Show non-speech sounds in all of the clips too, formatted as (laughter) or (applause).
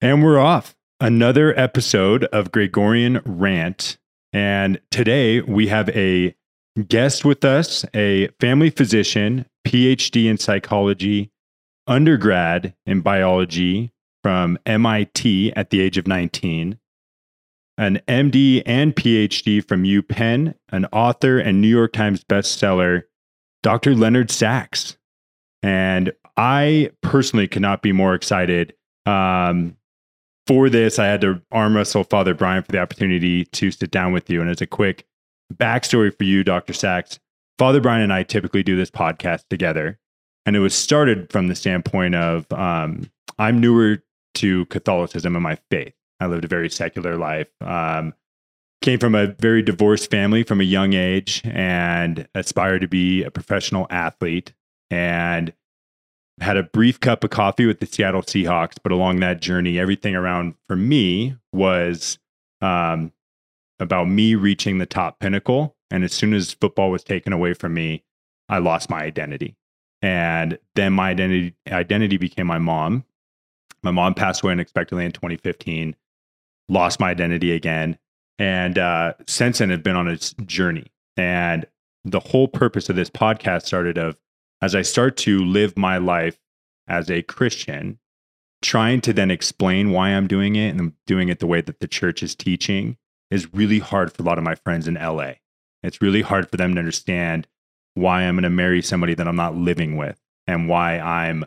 And we're off. Another episode of Gregorian Rant. And today we have a guest with us, a family physician, PhD in psychology, undergrad in biology from MIT at the age of 19, an MD and PhD from UPenn, an author and New York Times bestseller, Dr. Leonard Sax. And I personally could not be more excited. Um, for this, I had to arm wrestle Father Brian for the opportunity to sit down with you. And as a quick backstory for you, Dr. Sax, Father Brian and I typically do this podcast together. And it was started from the standpoint of um, I'm newer to Catholicism and my faith. I lived a very secular life. Um, came from a very divorced family from a young age and aspired to be a professional athlete. And had a brief cup of coffee with the Seattle Seahawks, but along that journey, everything around for me was um, about me reaching the top pinnacle. And as soon as football was taken away from me, I lost my identity. And then my identity identity became my mom. My mom passed away unexpectedly in 2015. Lost my identity again, and uh, since then have been on a journey. And the whole purpose of this podcast started of as I start to live my life as a Christian, trying to then explain why I'm doing it and doing it the way that the church is teaching is really hard for a lot of my friends in LA. It's really hard for them to understand why I'm going to marry somebody that I'm not living with and why I'm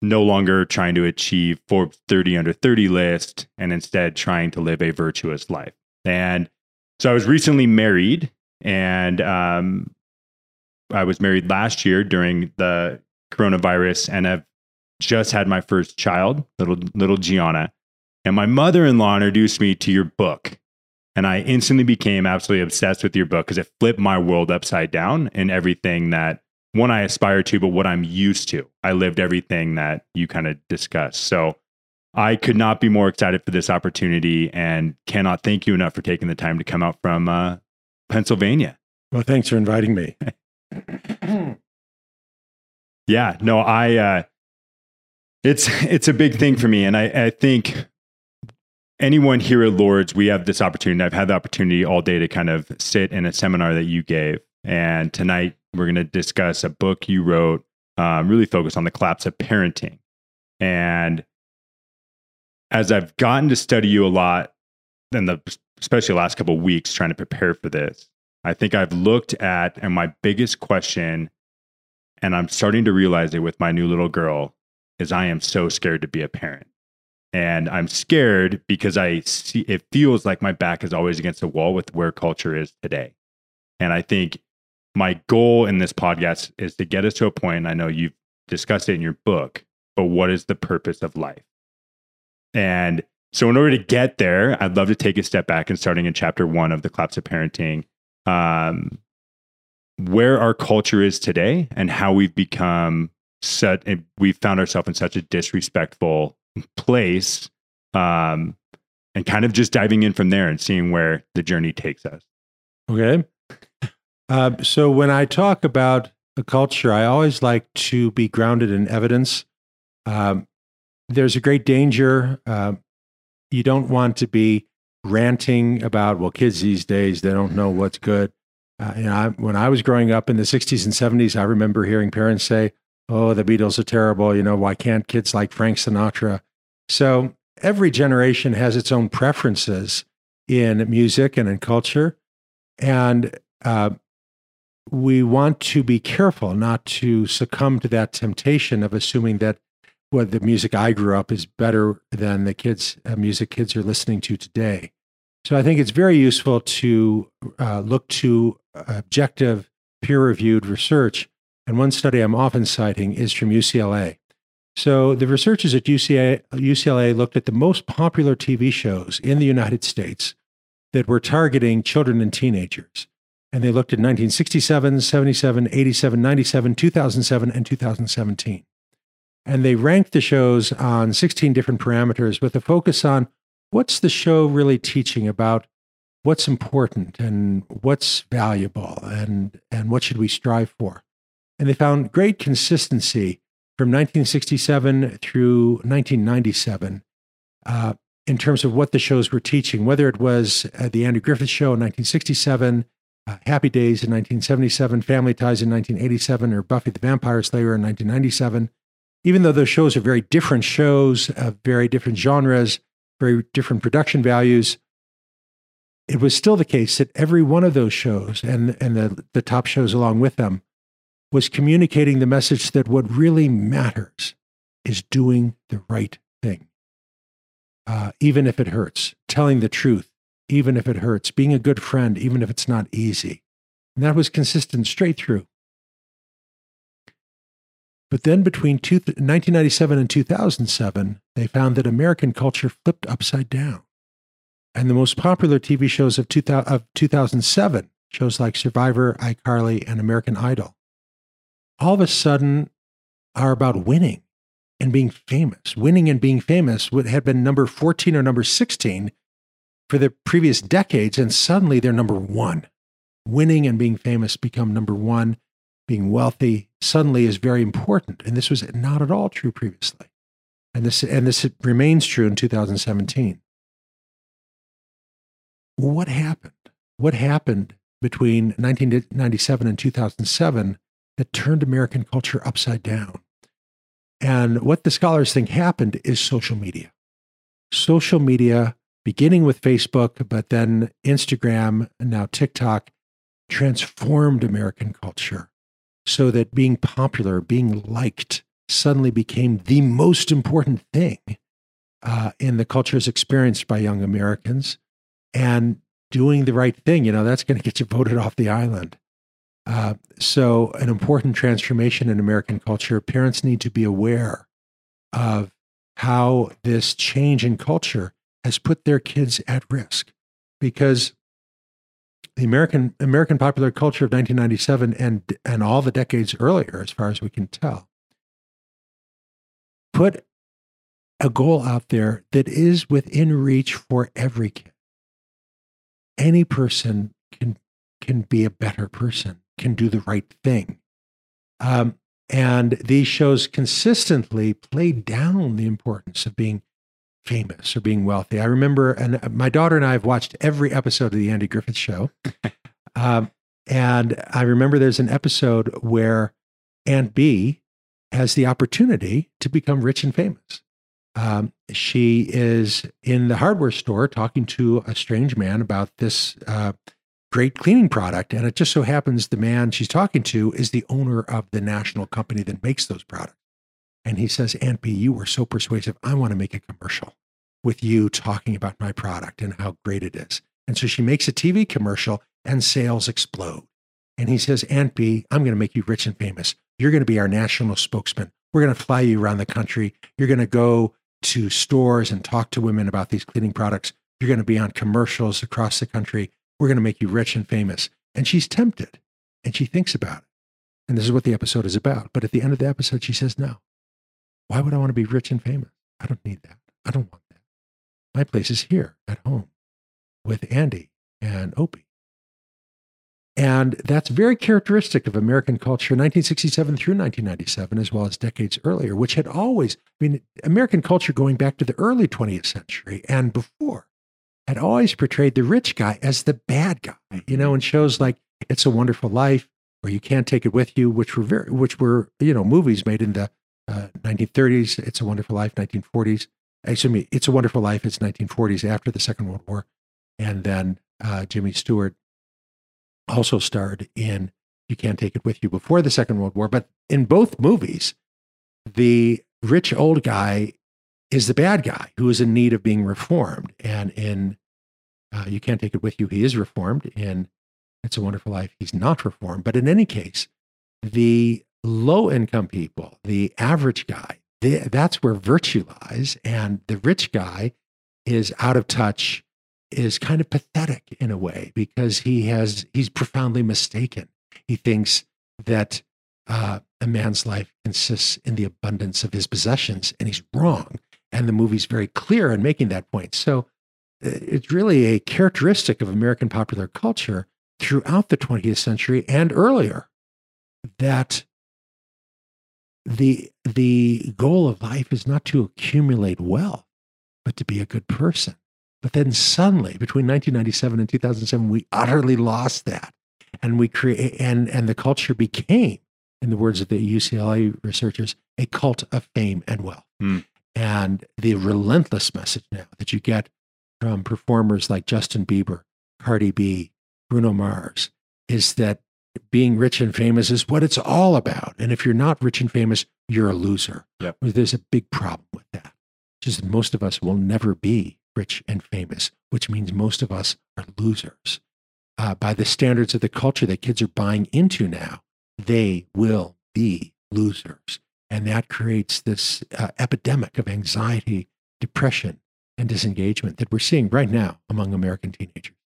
no longer trying to achieve Forbes 30 under 30 list and instead trying to live a virtuous life. And so I was recently married and um, I was married last year during the coronavirus and I've just had my first child, little little Gianna. And my mother-in-law introduced me to your book. And I instantly became absolutely obsessed with your book because it flipped my world upside down and everything that one I aspire to, but what I'm used to. I lived everything that you kind of discussed. So I could not be more excited for this opportunity and cannot thank you enough for taking the time to come out from uh, Pennsylvania. Well, thanks for inviting me. (laughs) yeah, no, I, uh, it's, it's a big thing for me. And I, I think anyone here at Lourdes, we have this opportunity. I've had the opportunity all day to kind of sit in a seminar that you gave. And tonight we're going to discuss a book you wrote, um, really focused on the collapse of parenting. And as I've gotten to study you a lot, in the especially the last couple weeks trying to prepare for this, I think I've looked at, and my biggest question, and I'm starting to realize it with my new little girl, is I am so scared to be a parent. And I'm scared because I see it feels like my back is always against the wall with where culture is today. And I think my goal in this podcast is to get us to a point. I know you've discussed it in your book, but what is the purpose of life? And so, in order to get there, I'd love to take a step back and starting in chapter one of the collapse of parenting, um, where our culture is today and how we've become such we've found ourselves in such a disrespectful place um, and kind of just diving in from there and seeing where the journey takes us. Okay. (laughs) Uh, so when i talk about a culture i always like to be grounded in evidence. Um, there's a great danger uh, you don't want to be ranting about well kids these days they don't know what's good. Uh, you know, I, when i was growing up in the 60s and 70s i remember hearing parents say oh the beatles are terrible you know why can't kids like frank sinatra? So every generation has its own preferences in music and in culture. And uh, we want to be careful not to succumb to that temptation of assuming that what the music I grew up is better than the kids uh, music kids are listening to today. So I think it's very useful to uh, look to objective, peer-reviewed research. And one study I'm often citing is from UCLA. So the researchers at UCLA looked at the most popular TV shows in the United States that were targeting children and teenagers. And they looked at 1967, 77, 87, 97, 2007, and 2017. And they ranked the shows on 16 different parameters with a focus on what's the show really teaching about what's important and what's valuable and, and what should we strive for. And they found great consistency from 1967 through 1997 uh, in terms of what the shows were teaching, whether it was uh, the Andy Griffith Show in 1967, uh, Happy Days in 1977, Family Ties in 1987, or Buffy the Vampire Slayer in 1997. Even though those shows are very different shows, uh, very different genres, very different production values, it was still the case that every one of those shows and, and the, the top shows along with them was communicating the message that what really matters is doing the right thing, uh, even if it hurts, telling the truth, even if it hurts, being a good friend, even if it's not easy. And that was consistent straight through. But then between two, 1997 and 2007, they found that American culture flipped upside down. And the most popular TV shows of, 2000, of 2007, shows like Survivor, iCarly, and American Idol, all of a sudden are about winning and being famous. Winning and being famous had been number 14 or number 16 for the previous decades, and suddenly they're number one. Winning and being famous become number one. Being wealthy suddenly is very important. And this was not at all true previously. And this, and this remains true in 2017 what happened? What happened between 1997 and 2007 that turned American culture upside down? And what the scholars think happened is social media. Social media, beginning with Facebook, but then Instagram, and now TikTok, transformed American culture so that being popular, being liked, suddenly became the most important thing uh, in the cultures experienced by young Americans and doing the right thing, you know, that's going to get you voted off the island. Uh, so, an important transformation in American culture. Parents need to be aware of how this change in culture has put their kids at risk because the American American popular culture of 1997 and and all the decades earlier, as far as we can tell, put a goal out there that is within reach for every kid any person can can be a better person, can do the right thing. Um, and these shows consistently play down the importance of being famous or being wealthy. I remember, and my daughter and I have watched every episode of the Andy Griffith Show. (laughs) um, and I remember there's an episode where Aunt Bee has the opportunity to become rich and famous. Um, she is in the hardware store talking to a strange man about this uh, great cleaning product. And it just so happens the man she's talking to is the owner of the national company that makes those products. And he says, Aunt Bee, you were so persuasive. I want to make a commercial with you talking about my product and how great it is. And so she makes a TV commercial and sales explode. And he says, Aunt Bee, I'm going to make you rich and famous. You're going to be our national spokesman. We're going to fly you around the country. You're going to go to stores and talk to women about these cleaning products. You're going to be on commercials across the country. We're going to make you rich and famous. And she's tempted and she thinks about it. And this is what the episode is about. But at the end of the episode, she says, No. Why would I want to be rich and famous? I don't need that. I don't want that. My place is here at home with Andy and Opie. And that's very characteristic of American culture, 1967 through 1997, as well as decades earlier, which had always, I mean, American culture going back to the early 20th century and before had always portrayed the rich guy as the bad guy, you know, mm-hmm. in shows like It's a Wonderful Life or You Can't Take It With You, which were very, which were, you know, movies made in the uh, 1930s, It's a Wonderful Life, 1940s. Excuse me, It's a Wonderful Life, it's 1940s after the Second World War. And then uh, Jimmy Stewart also starred in You Can't Take It With You before the Second World War. But in both movies, the rich old guy is the bad guy who is in need of being reformed. And in uh, You Can't Take It With You, he is reformed. In It's a Wonderful Life, he's not reformed. But in any case, the low income people, the average guy, they, that's where virtue lies. And the rich guy is out of touch is kind of pathetic in a way because he has he's profoundly mistaken. He thinks that uh, a man's life consists in the abundance of his possessions, and he's wrong. And the movie's very clear in making that point. So uh, it's really a characteristic of American popular culture throughout the 20th century and earlier that the the goal of life is not to accumulate wealth but to be a good person. But then suddenly, between 1997 and 2007, we utterly lost that, and we create and and the culture became, in the words of the UCLA researchers, a cult of fame and wealth. Mm. And the relentless message now that you get from performers like Justin Bieber, Cardi B, Bruno Mars, is that being rich and famous is what it's all about. And if you're not rich and famous, you're a loser. Yep. There's a big problem with that. Just most of us will never be rich and famous, which means most of us are losers. Uh, by the standards of the culture that kids are buying into now, they will be losers. And that creates this uh, epidemic of anxiety, depression, and disengagement that we're seeing right now among American teenagers.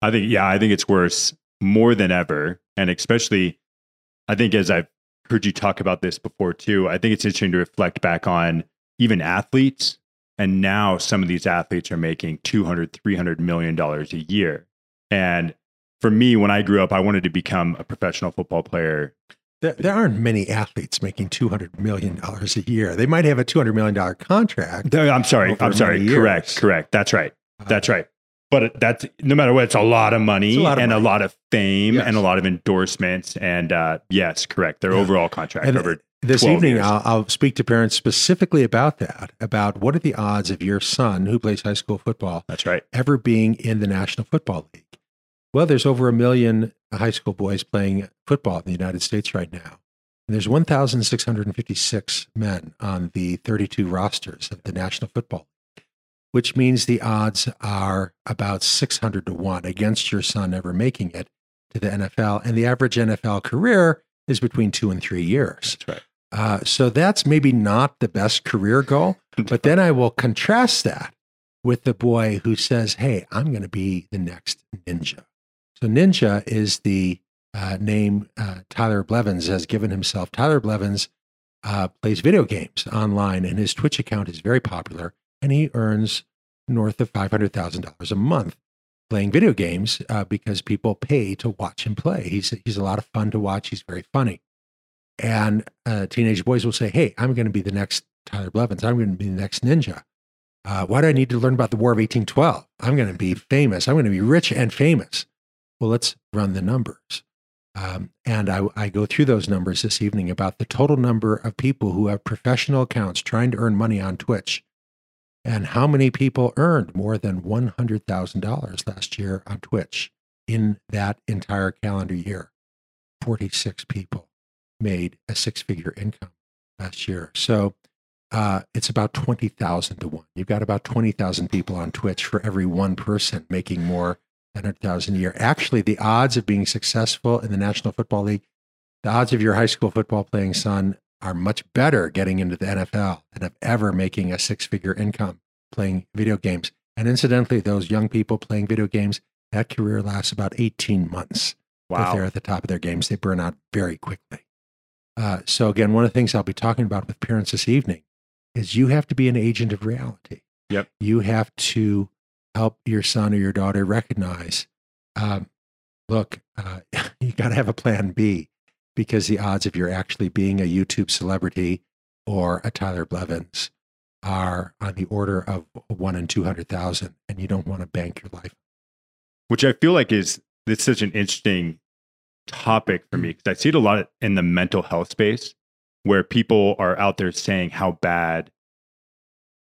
I think, yeah, I think it's worse more than ever. And especially, I think as I've heard you talk about this before too, I think it's interesting to reflect back on even athletes. And now some of these athletes are making 200, 300 million dollars a year. And for me, when I grew up, I wanted to become a professional football player. There, there aren't many athletes making $200 million a year. They might have a $200 million contract. I'm sorry. I'm sorry. Correct. Correct. That's right. Uh, That's right. But that's no matter what, it's a lot of money a lot of and money. a lot of fame Yes. and a lot of endorsements. And uh, yes, correct. Their Yeah. overall contract And over this evening. I'll, I'll speak to parents specifically about that, about what are the odds of your son who plays high school football That's right. ever being in the National Football League. Well, there's over a million high school boys playing football in the United States right now. And there's 1,656 men on the 32 rosters of the National Football League, which means the odds are about 600 to 1 against your son ever making it to the NFL. And the average NFL career is between two and three years. That's right. Uh, so that's maybe not the best career goal. (laughs) But then I will contrast that with the boy who says, Hey, I'm going to be the next ninja. So, ninja is the uh, name uh, Tyler Blevins has given himself. Tyler Blevins uh, plays video games online, and his Twitch account is very popular, and he earns north of $500,000 a month playing video games uh, because people pay to watch him play. He's, he's a lot of fun to watch, he's very funny. And uh, teenage boys will say, Hey, I'm going to be the next Tyler Blevins. I'm going to be the next ninja. Uh, why do I need to learn about the War of 1812? I'm going to be famous. I'm going to be rich and famous. Well, let's run the numbers. Um, and I, I go through those numbers this evening about the total number of people who have professional accounts trying to earn money on Twitch and how many people earned more than $100,000 last year on Twitch in that entire calendar year. 46 people made a six figure income last year. So uh, it's about 20,000 to one. You've got about 20,000 people on Twitch for every one person making more than 100,000 a year. Actually, the odds of being successful in the National Football League, the odds of your high school football playing son are much better getting into the NFL than of ever making a six figure income playing video games. And incidentally, those young people playing video games, that career lasts about 18 months Wow. if they're at the top of their games. They burn out very quickly. Uh, so, again, one of the things I'll be talking about with parents this evening is you have to be an agent of reality. Yep. You have to help your son or your daughter recognize um, look, uh, (laughs) you got to have a plan B because the odds of you're actually being a YouTube celebrity or a Tyler Blevins are on the order of one in 200,000, and you don't want to bank your life. Which I feel like is it's such an interesting topic for me because I see it a lot in the mental health space where people are out there saying how bad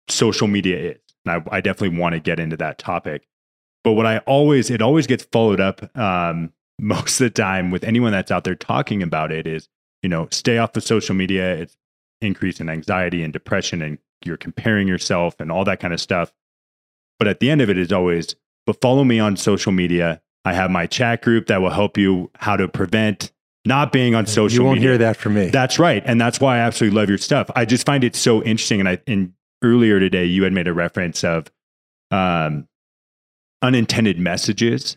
social media is. And I, I definitely want to get into that topic. But what I always, it always gets followed up um, most of the time with anyone that's out there talking about it is, you know, stay off the social media. It's increase in anxiety and depression and you're comparing yourself and all that kind of stuff. But at the end of it is always, but follow me on social media. I have my chat group that will help you how to prevent not being on social you won't media. hear that from me. That's right. And that's why I absolutely love your stuff. I just find it so interesting. And I, in earlier today, you had made a reference of um, unintended messages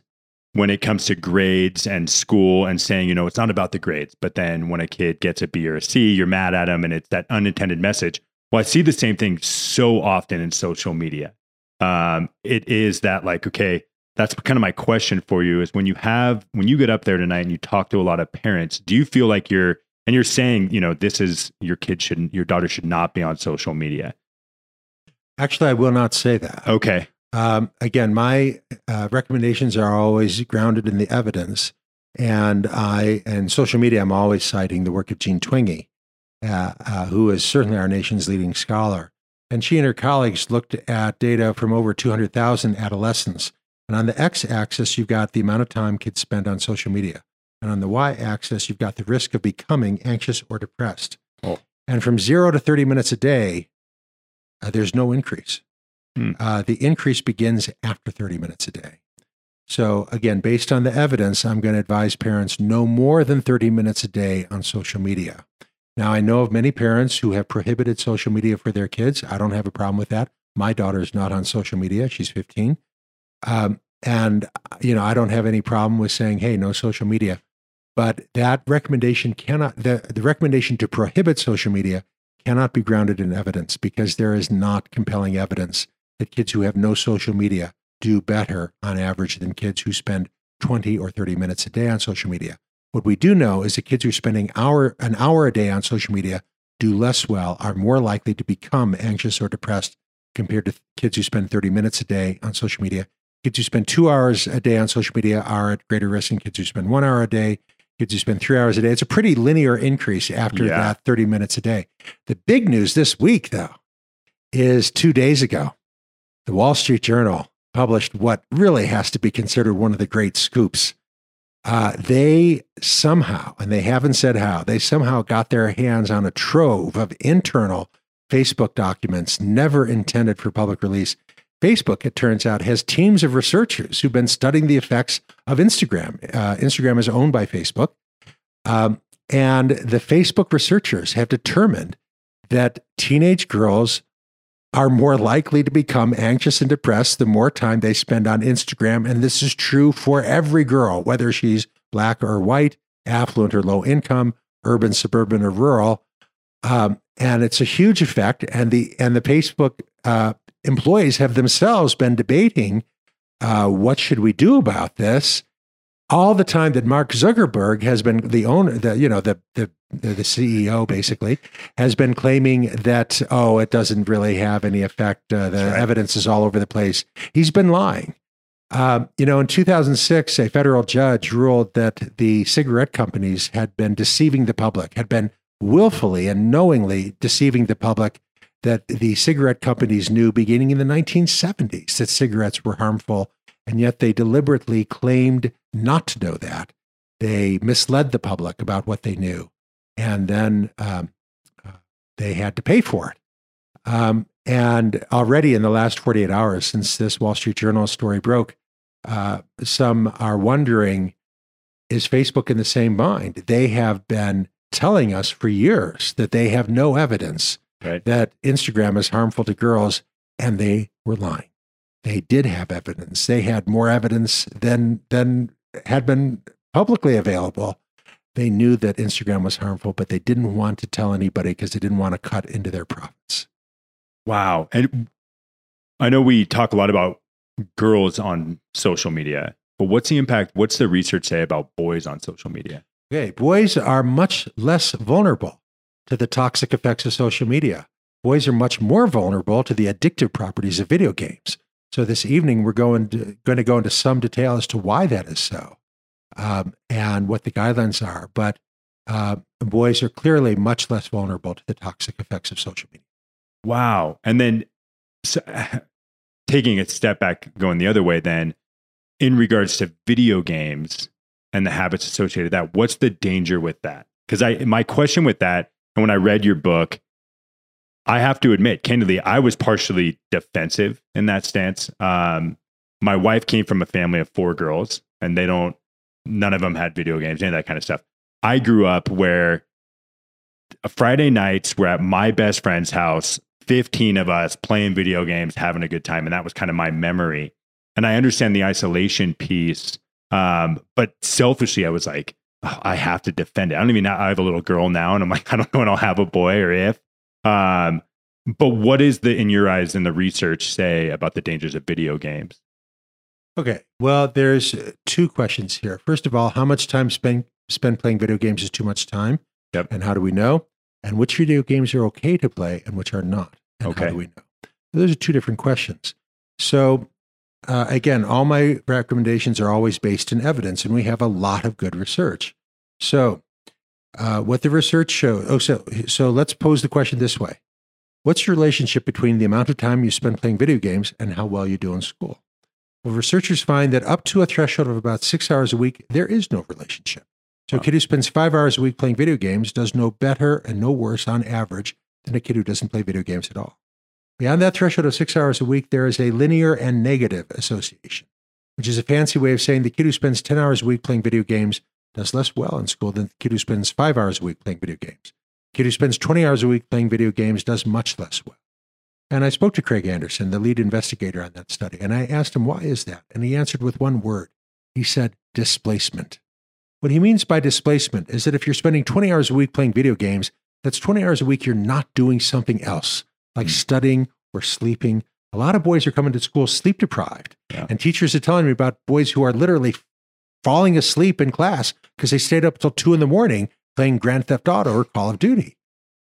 when it comes to grades and school and saying, you know, it's not about the grades. But then when a kid gets a B or a C, you're mad at them and it's that unintended message. Well, I see the same thing so often in social media. Um, it is that like, okay, that's kind of my question for you is when you have, when you get up there tonight and you talk to a lot of parents, do you feel like you're, and you're saying, you know, this is your kid shouldn't, your daughter should not be on social media. Actually, I will not say that. Okay. Um, again, my uh, recommendations are always grounded in the evidence, and I and social media. I'm always citing the work of Jean Twenge, uh, uh, who is certainly our nation's leading scholar. And she and her colleagues looked at data from over 200,000 adolescents. And on the x-axis, you've got the amount of time kids spend on social media, and on the y-axis, you've got the risk of becoming anxious or depressed. Oh. And from zero to 30 minutes a day, uh, there's no increase. Hmm. Uh, the increase begins after 30 minutes a day. So, again, based on the evidence, I'm going to advise parents no more than 30 minutes a day on social media. Now, I know of many parents who have prohibited social media for their kids. I don't have a problem with that. My daughter is not on social media, she's 15. Um, and, you know, I don't have any problem with saying, hey, no social media. But that recommendation cannot, the, the recommendation to prohibit social media cannot be grounded in evidence because there is not compelling evidence that kids who have no social media do better on average than kids who spend 20 or 30 minutes a day on social media. What we do know is that kids who are spending hour, an hour a day on social media do less well, are more likely to become anxious or depressed compared to kids who spend 30 minutes a day on social media. Kids who spend two hours a day on social media are at greater risk than kids who spend one hour a day. Kids who spend three hours a day. It's a pretty linear increase after Yeah. that 30 minutes a day. The big news this week, though, is two days ago, the Wall Street Journal published what really has to be considered one of the great scoops. Uh, they somehow, and they haven't said how, they somehow got their hands on a trove of internal Facebook documents never intended for public release. Facebook, it turns out, has teams of researchers who've been studying the effects of Instagram. Uh, Instagram is owned by Facebook. Um, and the Facebook researchers have determined that teenage girls are more likely to become anxious and depressed the more time they spend on Instagram. And this is true for every girl, whether she's black or white, affluent or low income, urban, suburban, or rural. Um, and it's a huge effect. And the and the Facebook uh, employees have themselves been debating uh, what should we do about this. All the time that Mark Zuckerberg has been the owner, the you know the the the CEO basically has been claiming that oh it doesn't really have any effect. Uh, the right. evidence is all over the place. He's been lying. Um, you know, in 2006, a federal judge ruled that the cigarette companies had been deceiving the public, had been willfully and knowingly deceiving the public. That the cigarette companies knew beginning in the 1970s that cigarettes were harmful, and yet they deliberately claimed not to know that. They misled the public about what they knew, and then um, uh, they had to pay for it. Um, and already in the last 48 hours since this Wall Street Journal story broke, uh, some are wondering is Facebook in the same mind? They have been telling us for years that they have no evidence Right. that Instagram is harmful to girls, and they were lying. They did have evidence. They had more evidence than than had been publicly available. They knew that Instagram was harmful, but they didn't want to tell anybody because they didn't want to cut into their profits. Wow. And I know we talk a lot about girls on social media, but what's the impact? What's the research say about boys on social media? Okay, boys are much less vulnerable to the toxic effects of social media. Boys are much more vulnerable to the addictive properties of video games. So this evening, we're going to, going to go into some detail as to why that is so um, and what the guidelines are. But uh, boys are clearly much less vulnerable to the toxic effects of social media. Wow. And then so, (laughs) taking a step back, going the other way, then in regards to video games and the habits associated with that, what's the danger with that? Because I my question with that, and when I read your book, I have to admit, candidly, I was partially defensive in that stance. Um, my wife came from a family of four girls, and they don't, none of them had video games, any of that kind of stuff. I grew up where Friday nights were at my best friend's house, 15 of us playing video games, having a good time. And that was kind of my memory. And I understand the isolation piece. Um, but selfishly, I was like, "Oh, I have to defend it. I don't even know. I have a little girl now, and I'm like, (laughs) I don't know when I'll have a boy or if. Um, but what is the, in your eyes, and the research say about the dangers of video games? Okay, well, there's uh, two questions here. First of all, how much time spent spent playing video games is too much time? Yep. And how do we know? And which video games are okay to play and which are not? And Okay. how do we know? Those are two different questions. So, uh, again, all my recommendations are always based in evidence, and we have a lot of good research. So, uh, what the research shows. Oh, so so let's pose the question this way: What's your relationship between the amount of time you spend playing video games and how well you do in school? Well, researchers find that up to a threshold of about six hours a week, there is no relationship. So, wow. a kid who spends five hours a week playing video games does no better and no worse on average than a kid who doesn't play video games at all. Beyond that threshold of six hours a week, there is a linear and negative association, which is a fancy way of saying the kid who spends 10 hours a week playing video games does less well in school than the kid who spends five hours a week playing video games. The kid who spends 20 hours a week playing video games does much less well. And I spoke to Craig Anderson, the lead investigator on that study, and I asked him, why is that? And he answered with one word. He said, displacement. What he means by displacement is that if you're spending 20 hours a week playing video games, that's 20 hours a week you're not doing something else, like mm. studying or sleeping. A lot of boys are coming to school sleep deprived. Yeah. And teachers are telling me about boys who are literally falling asleep in class because they stayed up till two in the morning playing Grand Theft Auto or Call of Duty.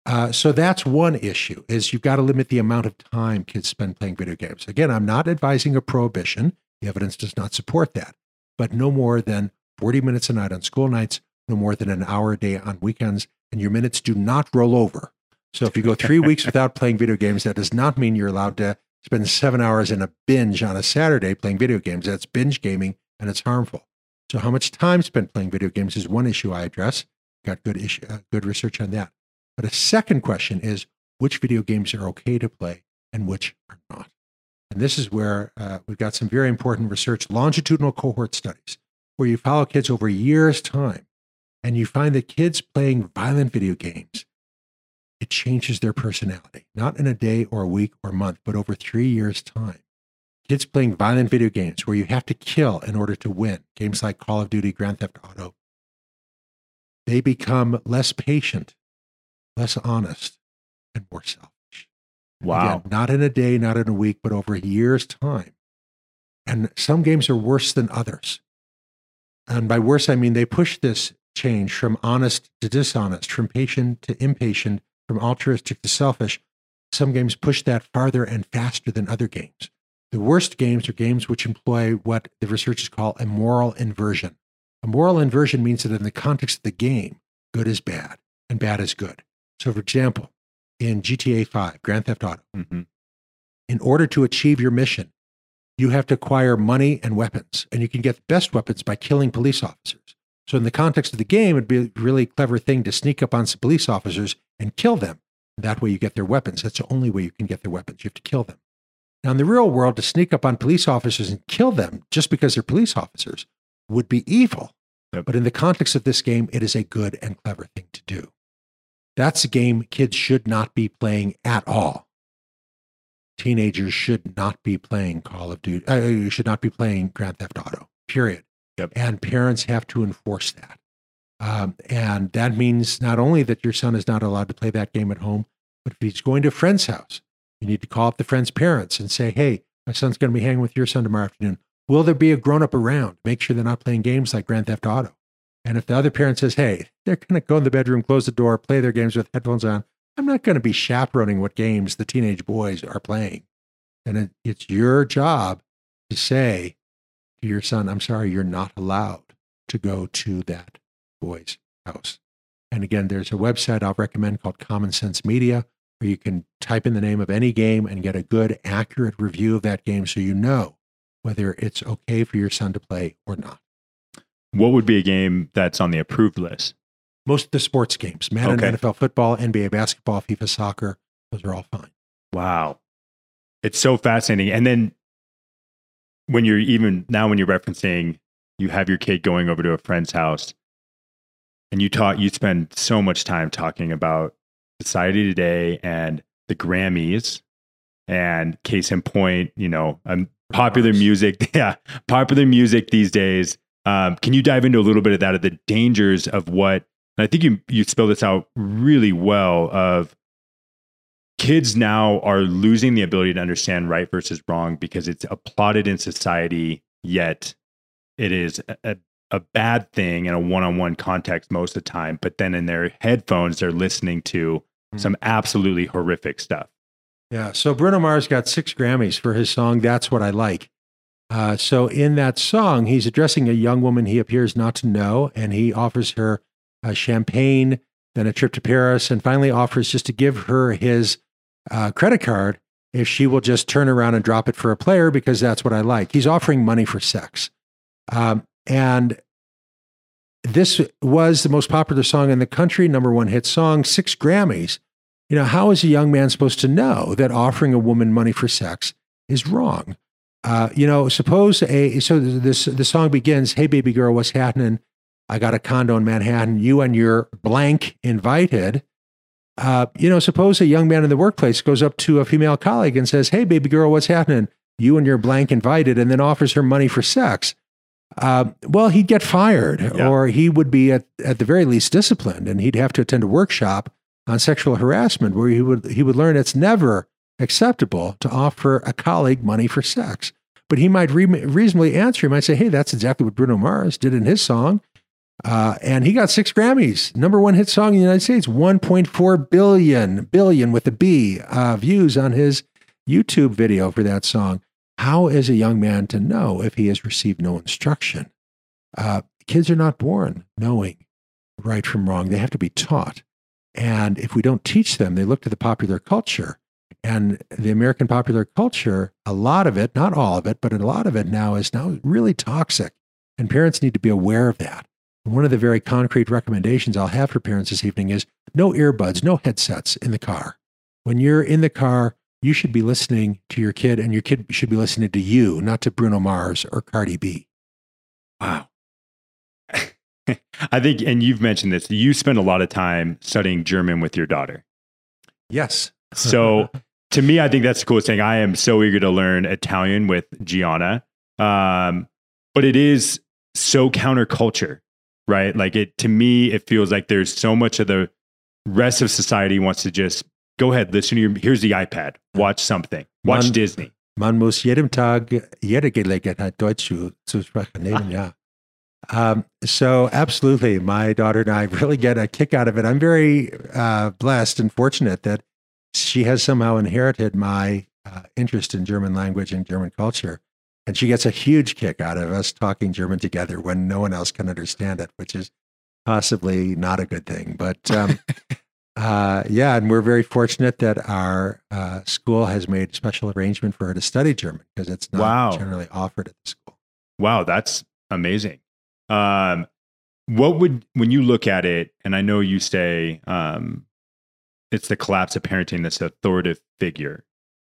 Uh, so that's one issue is you've got to limit the amount of time kids spend playing video games. Again, I'm not advising a prohibition. The evidence does not support that, but no more than 40 minutes a night on school nights, no more than an hour a day on weekends, and your minutes do not roll over. So if you go three weeks (laughs) without playing video games, that does not mean you're allowed to spend seven hours in a binge on a Saturday playing video games. That's binge gaming and it's harmful. So, how much time spent playing video games is one issue I address. Got good issue, uh, good research on that. But a second question is which video games are okay to play and which are not. And this is where uh, we've got some very important research, longitudinal cohort studies, where you follow kids over years' time, and you find that kids playing violent video games, it changes their personality, not in a day or a week or a month, but over three years' time kids playing violent video games where you have to kill in order to win, games like Call of Duty, Grand Theft Auto, they become less patient, less honest, and more selfish. Wow. Again, not in a day, not in a week, but over a year's time. And some games are worse than others. And by worse, I mean they push this change from honest to dishonest, from patient to impatient, from altruistic to selfish. Some games push that farther and faster than other games. The worst games are games which employ what the researchers call a moral inversion. A moral inversion means that in the context of the game, good is bad and bad is good. So, for example, in GTA 5, Grand Theft Auto, mm-hmm. in order to achieve your mission, you have to acquire money and weapons, and you can get the best weapons by killing police officers. So, in the context of the game, it'd be a really clever thing to sneak up on some police officers and kill them. That way, you get their weapons. That's the only way you can get their weapons. You have to kill them. Now, in the real world, to sneak up on police officers and kill them just because they're police officers would be evil. Yep. But in the context of this game, it is a good and clever thing to do. That's a game kids should not be playing at all. Teenagers should not be playing Call of Duty. Uh, you should not be playing Grand Theft Auto. Period. Yep. And parents have to enforce that. Um, and that means not only that your son is not allowed to play that game at home, but if he's going to a friend's house you need to call up the friend's parents and say, hey, my son's going to be hanging with your son tomorrow afternoon. Will there be a grown up around? Make sure they're not playing games like Grand Theft Auto. And if the other parent says, hey, they're going to go in the bedroom, close the door, play their games with headphones on, I'm not going to be chaperoning what games the teenage boys are playing. And it, it's your job to say to your son, I'm sorry, you're not allowed to go to that boy's house. And again, there's a website I'll recommend called Common Sense Media where you can type in the name of any game and get a good, accurate review of that game so you know whether it's okay for your son to play or not. What would be a game that's on the approved list? Most of the sports games, Madden, okay. NFL football, NBA basketball, FIFA soccer, those are all fine. Wow. It's so fascinating. And then when you're even now, when you're referencing, you have your kid going over to a friend's house and you talk, you spend so much time talking about Society Today and the Grammys. And case in point, you know, um, popular music. (laughs) Yeah, popular music these days. Um, can you dive into a little bit of that, of the dangers of what? I think you you spell this out really well. Of kids now are losing the ability to understand right versus wrong because it's applauded in society, yet it is a, a bad thing in a one-on-one context most of the time but then in their headphones they're listening to mm. some absolutely horrific stuff Yeah. So Bruno Mars got six Grammys for his song "That's What I Like." Uh, so in that song, he's addressing a young woman he appears not to know, and he offers her a champagne, then a trip to Paris, and finally offers just to give her his uh, credit card if she will just turn around and drop it for a player because that's what I like. He's offering money for sex. Um, and this was the most popular song in the country, number one hit song, six Grammys. You know, how is a young man supposed to know that offering a woman money for sex is wrong? Uh, you know, suppose a so this the song begins, "Hey baby girl, what's happening? I got a condo in Manhattan. You and your blank invited." Uh, you know, suppose a young man in the workplace goes up to a female colleague and says, "Hey baby girl, what's happening? You and your blank invited," and then offers her money for sex. Uh, well, he'd get fired, Yeah. or he would be at, at the very least disciplined, and he'd have to attend a workshop on sexual harassment where he would he would learn it's never acceptable to offer a colleague money for sex. But he might re- reasonably answer. He might say, "Hey, that's exactly what Bruno Mars did in his song." Uh, and he got six Grammys, number one hit song in the United States, 1.4 billion, billion with a B, uh, views on his YouTube video for that song. How is a young man to know if he has received no instruction? Uh, kids are not born knowing right from wrong. They have to be taught. And if we don't teach them, they look to the popular culture. And the American popular culture, a lot of it, not all of it, but a lot of it now is now really toxic. And parents need to be aware of that. One of the very concrete recommendations I'll have for parents this evening is no earbuds, no headsets in the car. When you're in the car, you should be listening to your kid, and your kid should be listening to you, not to Bruno Mars or Cardi B. Wow. (laughs) I think, and you've mentioned this, you spend a lot of time studying German with your daughter. Yes. So (laughs) to me, I think that's the coolest thing. I am so eager to learn Italian with Gianna. Um, but it is so counterculture, right? Like it to me, it feels like there's so much of the rest of society wants to just go ahead, listen to your here's the iPad, watch something, watch Man- Disney. Man muss jedem Tag, jede Gelegenheit Deutsch zu, zu sprechen nehmen, ja. Um, so absolutely, my daughter and I (laughs) really get a kick out of it. I'm very uh, blessed and fortunate that she has somehow inherited my uh, interest in German language and German culture. And she gets a huge kick out of us talking German together when no one else can understand it, which is possibly not a good thing. But um, (laughs) uh, yeah, and we're very fortunate that our uh, school has made special arrangement for her to study German because it's not Wow. generally offered at the school. Wow, that's amazing. Um, what would when you look at it, and I know you say um, it's the collapse of parenting, this authoritative figure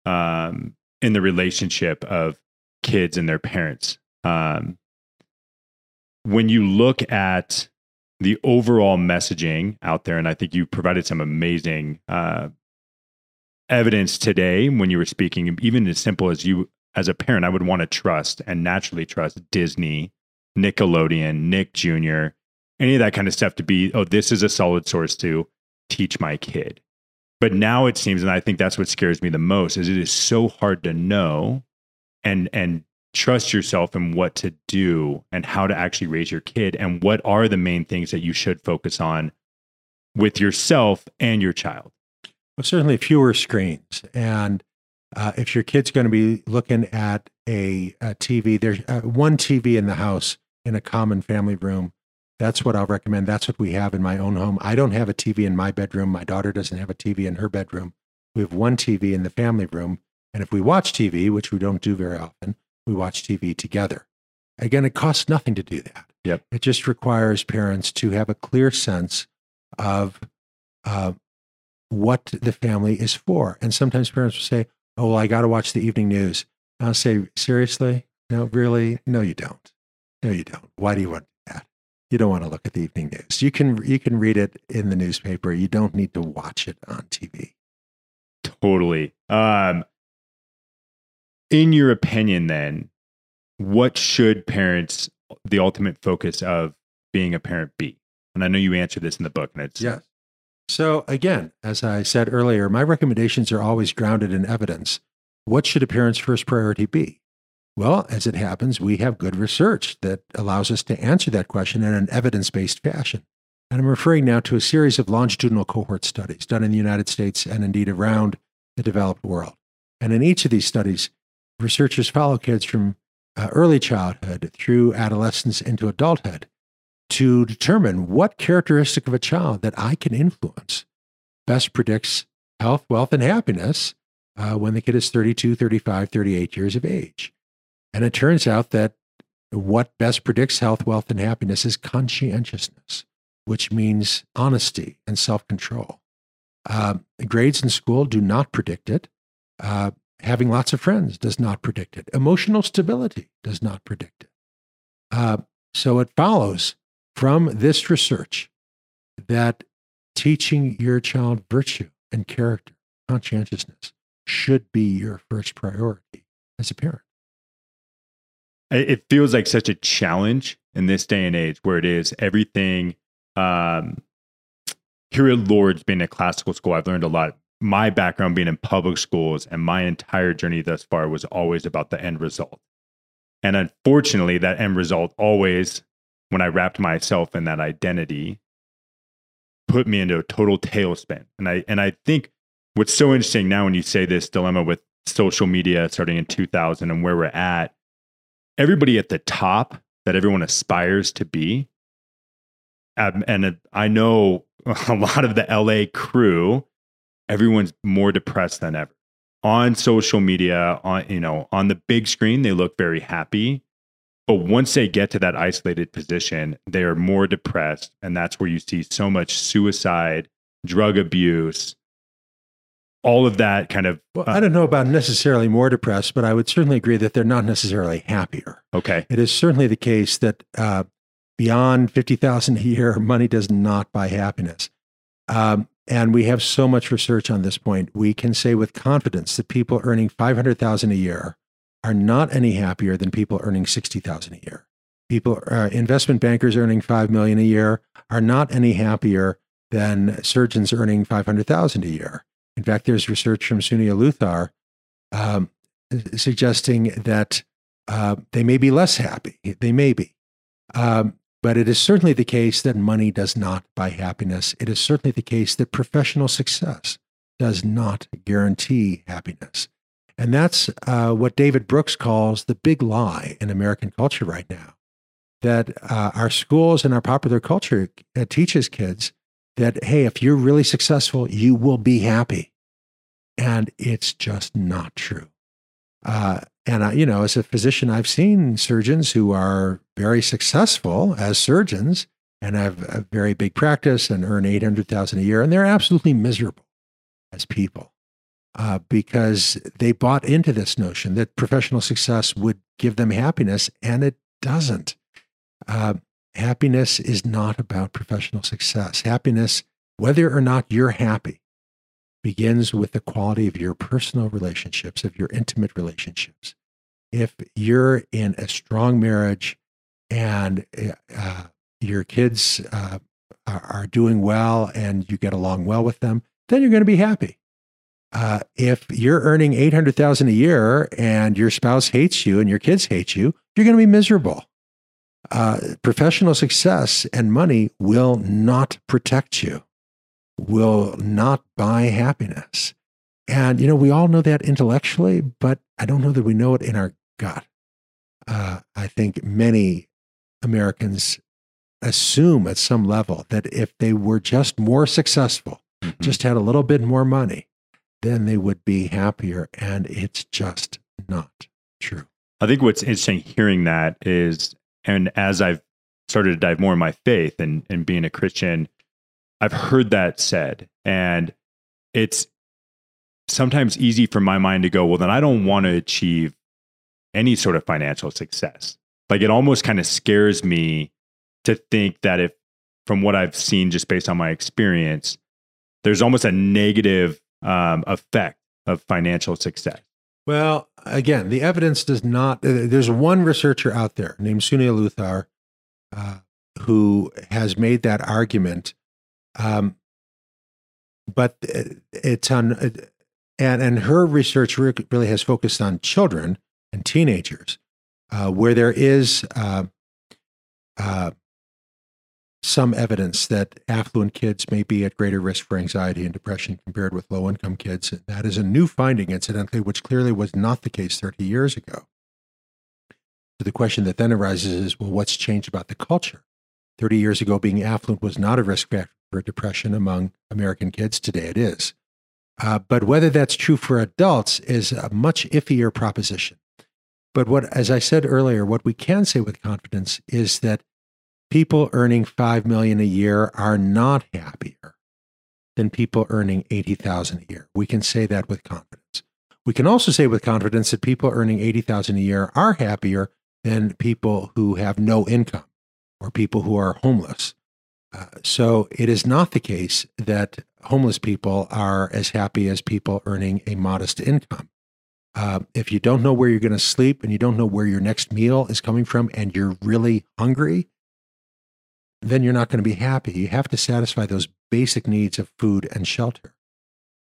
um, in the relationship of kids and their parents. Um, when you look at the overall messaging out there, and I think you provided some amazing uh, evidence today when you were speaking, even as simple as you, as a parent, I would want to trust and naturally trust Disney, Nickelodeon, Nick Jr., any of that kind of stuff to be, oh, this is a solid source to teach my kid. But now it seems, and I think that's what scares me the most, is it is so hard to know and and trust yourself in what to do and how to actually raise your kid and what are the main things that you should focus on with yourself and your child. Well, certainly fewer screens. And uh, if your kid's going to be looking at a, a TV, there's uh, one TV in the house in a common family room. That's what I'll recommend. That's what we have in my own home. I don't have a TV in my bedroom. My daughter doesn't have a TV in her bedroom. We have one TV in the family room. And if we watch TV, which we don't do very often, we watch TV together. Again, it costs nothing to do that. Yep. It just requires parents to have a clear sense of uh, what the family is for. And sometimes parents will say, Oh, well, I got to watch the evening news. And I'll say, Seriously? No, really? No, you don't. No, you don't. Why do you want that? You don't want to look at the evening news. You can you can read it in the newspaper. You don't need to watch it on TV. Totally. Um, in your opinion, then, what should parents, the ultimate focus of being a parent be? And I know you answered this in the book, and it's Yes. So again, as I said earlier, my recommendations are always grounded in evidence. What should a parent's first priority be? Well, as it happens, we have good research that allows us to answer that question in an evidence based fashion. And I'm referring now to a series of longitudinal cohort studies done in the United States and indeed around the developed world. And in each of these studies, researchers follow kids from uh, early childhood through adolescence into adulthood to determine what characteristic of a child that I can influence best predicts health, wealth, and happiness uh, when the kid is 32, 35, 38 years of age. And it turns out that what best predicts health, wealth, and happiness is conscientiousness, which means honesty and self control. Uh, grades in school do not predict it. Uh, having lots of friends does not predict it. Emotional stability does not predict it. Uh, so it follows from this research that teaching your child virtue and character, conscientiousness, should be your first priority as a parent. It feels like such a challenge in this day and age where it is everything. Um, here at Lourdes, being a classical school, I've learned a lot. My background being in public schools and my entire journey thus far was always about the end result. And unfortunately, that end result always, when I wrapped myself in that identity, put me into a total tailspin. And I and I think what's so interesting now when you say this dilemma with social media starting in 2000 and where we're at, everybody at the top that everyone aspires to be. Um, and I know (laughs) a lot of the LA crew, everyone's more depressed than ever. On social media, on you know, on the big screen, they look very happy. But once they get to that isolated position, they are more depressed. And that's where you see so much suicide, drug abuse, all of that kind of. Well, uh, I don't know about necessarily more depressed, but I would certainly agree that they're not necessarily happier. Okay. It is certainly the case that uh, beyond 50,000 a year, (laughs) money does not buy happiness. Um, and we have so much research on this point. We can say with confidence that people earning 500,000 a year are not any happier than people earning 60,000 a year. People, uh, investment bankers earning 5 million a year are not any happier than surgeons earning 500,000 a year. In fact, there's research from Suniya Luthar um, suggesting that uh, they may be less happy. They may be. Um, but it is certainly the case that money does not buy happiness. It is certainly the case that professional success does not guarantee happiness. And that's uh, what David Brooks calls the big lie in American culture right now. That uh, our schools and our popular culture uh, teaches kids that, hey, if you're really successful, you will be happy. And it's just not true. Uh, and, you know, as a physician, I've seen surgeons who are very successful as surgeons and have a very big practice and earn 800,000 a year, and they're absolutely miserable as people uh, because they bought into this notion that professional success would give them happiness, and it doesn't. Uh, happiness is not about professional success. Happiness, whether or not you're happy, begins with the quality of your personal relationships, of your intimate relationships. If you're in a strong marriage and uh, your kids uh, are, are doing well and you get along well with them, then you're going to be happy. Uh, if you're earning 800,000 a year and your spouse hates you and your kids hate you, you're going to be miserable. Uh, professional success and money will not protect you, will not buy happiness. And, you know, we all know that intellectually, but I don't know that we know it in our gut. Uh, I think many Americans assume at some level that if they were just more successful, mm-hmm. just had a little bit more money, then they would be happier. And it's just not true. I think what's interesting hearing that is, and as I've started to dive more in my faith and, and being a Christian, I've heard that said. And it's sometimes easy for my mind to go, well, then I don't want to achieve any sort of financial success. Like it almost kind of scares me to think that if, from what I've seen just based on my experience, there's almost a negative um, effect of financial success? Well, again, the evidence does not. Uh, there's one researcher out there named Suniya Luthar uh, who has made that argument, um, but it's on, and and her research really has focused on children and teenagers, uh, where there is uh, uh some evidence that affluent kids may be at greater risk for anxiety and depression compared with low income kids. That is a new finding, incidentally, which clearly was not the case 30 years ago. So the question that then arises is well, what's changed about the culture? 30 years ago, being affluent was not a risk factor for depression among American kids. Today it is. Uh, but whether that's true for adults is a much iffier proposition. But what, as I said earlier, what we can say with confidence is that people earning 5 million a year are not happier than people earning 80,000 a year. We can say that with confidence. We can also say with confidence that people earning 80,000 a year are happier than people who have no income or people who are homeless. Uh, so it is not the case that homeless people are as happy as people earning a modest income. Uh, if you don't know where you're going to sleep and you don't know where your next meal is coming from and you're really hungry, then you're not going to be happy. You have to satisfy those basic needs of food and shelter,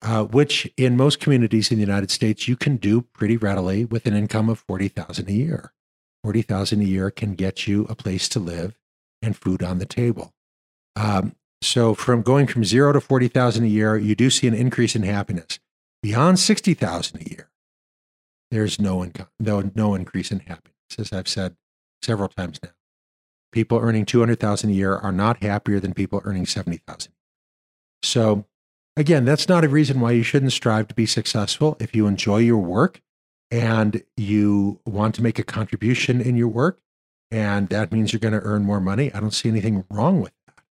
uh, which in most communities in the United States you can do pretty readily with an income of forty thousand a year. Forty thousand a year can get you a place to live and food on the table. Um, so, from going from zero to forty thousand a year, you do see an increase in happiness. Beyond sixty thousand a year, there's no income, no, no increase in happiness, as I've said several times now people earning 200,000 a year are not happier than people earning 70,000. So again, that's not a reason why you shouldn't strive to be successful. If you enjoy your work and you want to make a contribution in your work, and that means you're going to earn more money, I don't see anything wrong with that.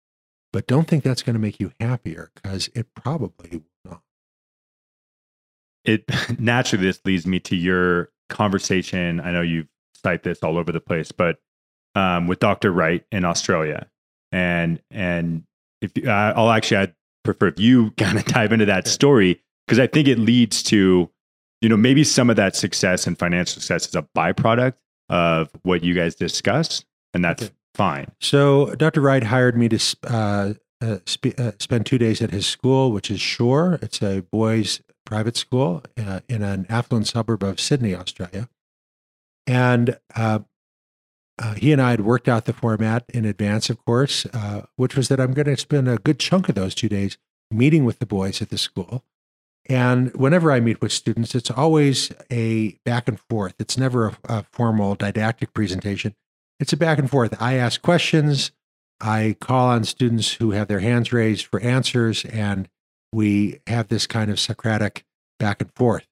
But don't think that's going to make you happier because it probably will not. It (laughs) naturally this leads me to your conversation. I know you cite this all over the place, but um, with Dr. Wright in Australia. And and if uh, I'll actually I'd prefer if you (laughs) kind of dive into that story because I think it leads to you know maybe some of that success and financial success is a byproduct of what you guys discuss, and that's okay. fine. So Dr. Wright hired me to uh, uh, sp- uh, spend two days at his school, which is Shore. It's a boys' private school uh, in an affluent suburb of Sydney, Australia. And uh, uh, he and I had worked out the format in advance, of course, uh, which was that I'm going to spend a good chunk of those two days meeting with the boys at the school. And whenever I meet with students, it's always a back and forth. It's never a, a formal didactic presentation. It's a back and forth. I ask questions. I call on students who have their hands raised for answers, and we have this kind of Socratic back and forth.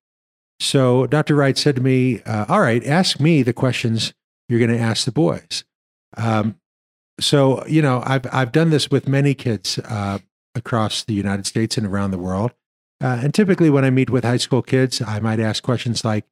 So Dr. Wright said to me, uh, All right, ask me the questions you're going to ask the boys. Um, so you know, I've I've done this with many kids uh, across the United States and around the world. Uh, and typically, when I meet with high school kids, I might ask questions like,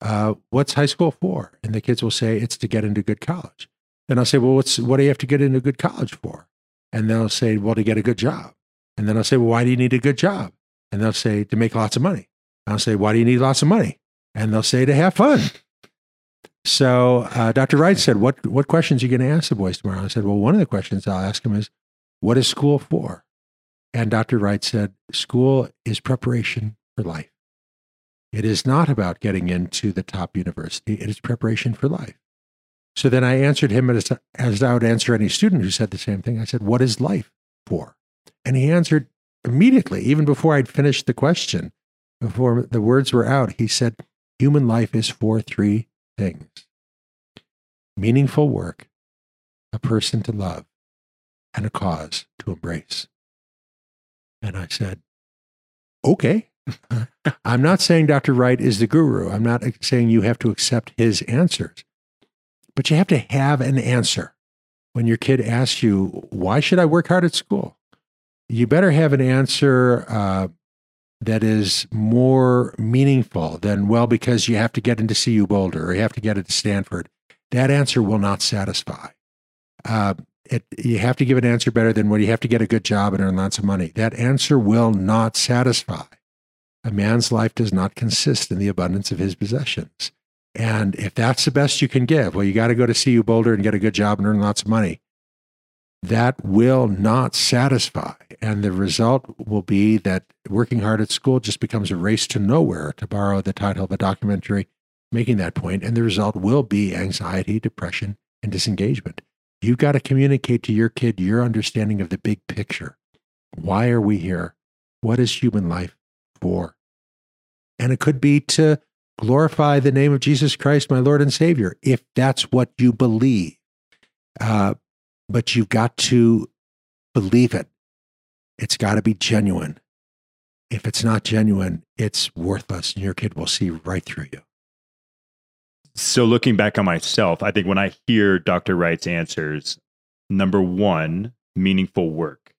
uh, "What's high school for?" And the kids will say, "It's to get into good college." And I'll say, "Well, what's what do you have to get into good college for?" And they'll say, "Well, to get a good job." And then I'll say, "Well, why do you need a good job?" And they'll say, "To make lots of money." I'll say, "Why do you need lots of money?" And they'll say, "To have fun." So uh, Dr. Wright said, what, what questions are you going to ask the boys tomorrow? I said, well, one of the questions I'll ask them is, what is school for? And Dr. Wright said, school is preparation for life. It is not about getting into the top university. It is preparation for life. So then I answered him as, as I would answer any student who said the same thing. I said, what is life for? And he answered immediately, even before I'd finished the question, before the words were out, he said, human life is for three things meaningful work, a person to love, and a cause to embrace. And I said, okay. I'm not saying Dr. Wright is the guru. I'm not saying you have to accept his answers, but you have to have an answer. When your kid asks you, why should I work hard at school? You better have an answer uh, that is more meaningful than, well, because you have to get into CU Boulder or you have to get into Stanford. That answer will not satisfy. Uh, it, you have to give an answer better than when you have to get a good job and earn lots of money. That answer will not satisfy. A man's life does not consist in the abundance of his possessions. And if that's the best you can give, well, you got to go to CU Boulder and get a good job and earn lots of money that will not satisfy. And the result will be that working hard at school just becomes a race to nowhere, to borrow the title of a documentary making that point. And the result will be anxiety, depression, and disengagement. You got to communicate to your kid your understanding of the big picture. Why are we here? What is human life for? And it could be to glorify the name of Jesus Christ, my Lord and Savior, if that's what you believe. Uh, but you've got to believe it. It's got to be genuine. If it's not genuine, it's worthless, and your kid will see right through you. So, looking back on myself, I think when I hear Dr. Wright's answers, number one, meaningful work.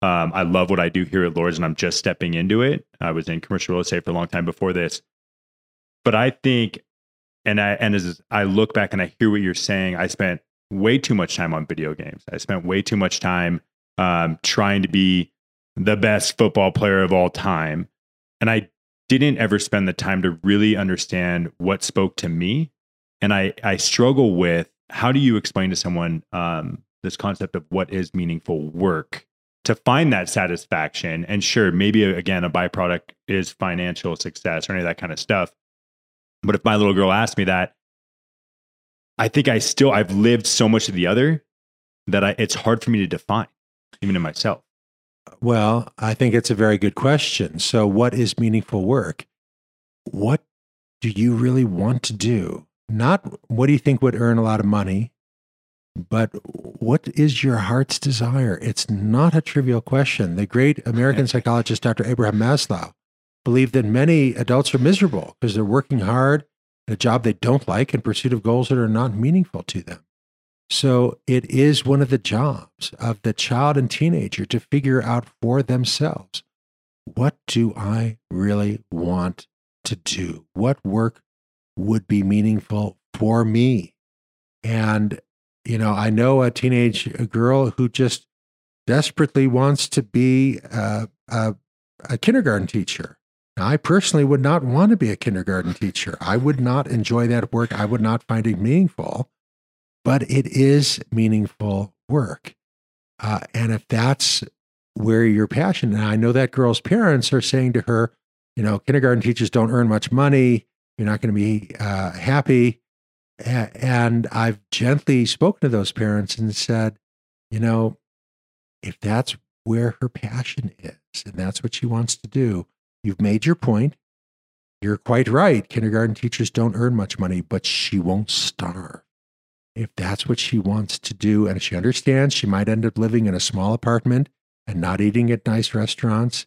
Um, I love what I do here at Lourdes, and I'm just stepping into it. I was in commercial real estate for a long time before this, but I think, and I and as I look back and I hear what you're saying, I spent way too much time on video games. I spent way too much time um, trying to be the best football player of all time, and I didn't ever spend the time to really understand what spoke to me. And I I struggle with how do you explain to someone um, this concept of what is meaningful work to find that satisfaction? And sure maybe again a byproduct is financial success or any of that kind of stuff. But if my little girl asked me that i think i still i've lived so much of the other that I, it's hard for me to define even in myself well i think it's a very good question so what is meaningful work what do you really want to do not what do you think would earn a lot of money but what is your heart's desire? It's not a trivial question. The great American (laughs) psychologist, Dr. Abraham Maslow, believed that many adults are miserable because they're working hard at a job they don't like in pursuit of goals that are not meaningful to them. So it is one of the jobs of the child and teenager to figure out for themselves what do I really want to do? What work would be meaningful for me? And you know, I know a teenage girl who just desperately wants to be a, a, a kindergarten teacher. Now, I personally would not want to be a kindergarten teacher. I would not enjoy that work. I would not find it meaningful, but it is meaningful work. Uh, and if that's where your passion, and I know that girl's parents are saying to her, you know, kindergarten teachers don't earn much money. You're not going to be uh, happy. And I've gently spoken to those parents and said, you know, if that's where her passion is and that's what she wants to do, you've made your point. You're quite right. Kindergarten teachers don't earn much money, but she won't starve. If that's what she wants to do, and she understands she might end up living in a small apartment and not eating at nice restaurants,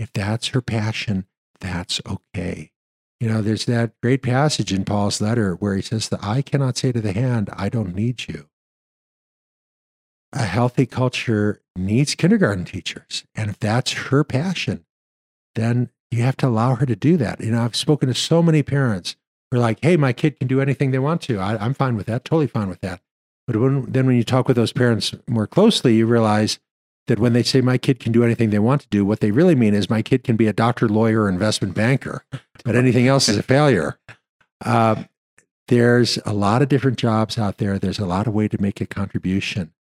if that's her passion, that's okay. You know, there's that great passage in Paul's letter where he says, The eye cannot say to the hand, I don't need you. A healthy culture needs kindergarten teachers. And if that's her passion, then you have to allow her to do that. You know, I've spoken to so many parents who are like, hey, my kid can do anything they want to. I, am fine with that, totally fine with that. But when, then when you talk with those parents more closely, you realize that when they say my kid can do anything they want to do, what they really mean is my kid can be a doctor, lawyer, investment banker, but anything else is a failure. Uh, there's a lot of different jobs out there. There's a lot of way to make a contribution.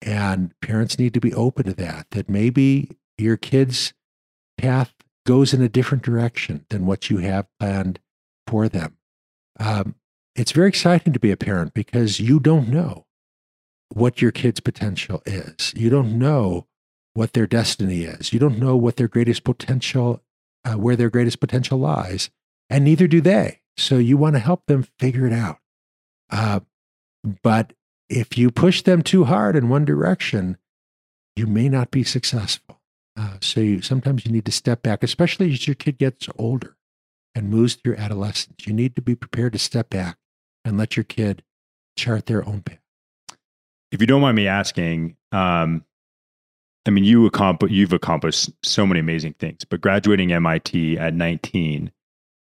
And parents need to be open to that, that maybe your kid's path goes in a different direction than what you have planned for them. Um, it's very exciting to be a parent because you don't know what your kid's potential is. You don't know what their destiny is. You don't know what their greatest potential, uh, where their greatest potential lies, and neither do they. So you want to help them figure it out. Uh, but if you push them too hard in one direction, you may not be successful. Uh, so you, sometimes you need to step back, especially as your kid gets older and moves through adolescence. You need to be prepared to step back and let your kid chart their own path if you don't mind me asking, um, I mean, you accomplish, you've accomplished so many amazing things, but graduating MIT at 19,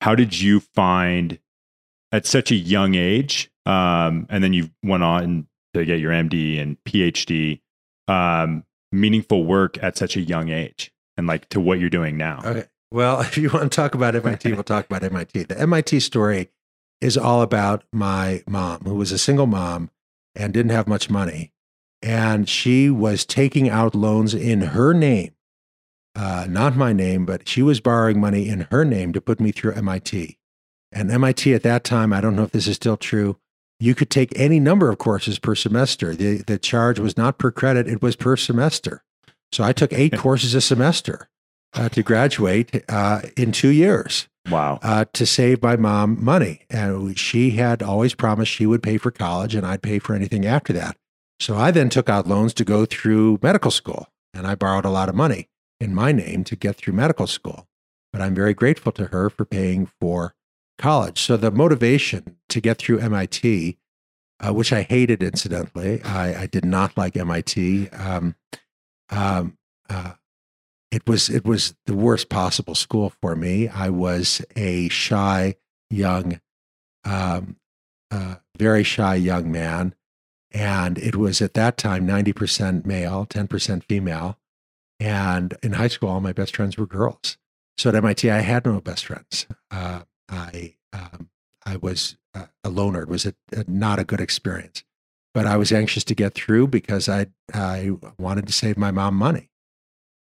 how did you find at such a young age? Um, and then you went on to get your MD and PhD, um, meaningful work at such a young age and like to what you're doing now. Okay. Well, (laughs) if you want to talk about MIT, we'll (laughs) talk about MIT. The MIT story is all about my mom, who was a single mom and didn't have much money. And she was taking out loans in her name, uh, not my name, but she was borrowing money in her name to put me through MIT. And MIT at that time, I don't know if this is still true, you could take any number of courses per semester. The, the charge was not per credit, it was per semester. So I took eight (laughs) courses a semester uh, to graduate uh, in two years. Wow. Uh, to save my mom money. And she had always promised she would pay for college and I'd pay for anything after that. So I then took out loans to go through medical school and I borrowed a lot of money in my name to get through medical school. But I'm very grateful to her for paying for college. So the motivation to get through MIT, uh, which I hated incidentally, I, I, did not like MIT. Um, um, uh, it was it was the worst possible school for me. I was a shy young, um, uh, very shy young man, and it was at that time ninety percent male, ten percent female, and in high school, all my best friends were girls. So at MIT, I had no best friends. Uh, I um, I was a loner. It was a, a, not a good experience, but I was anxious to get through because I I wanted to save my mom money.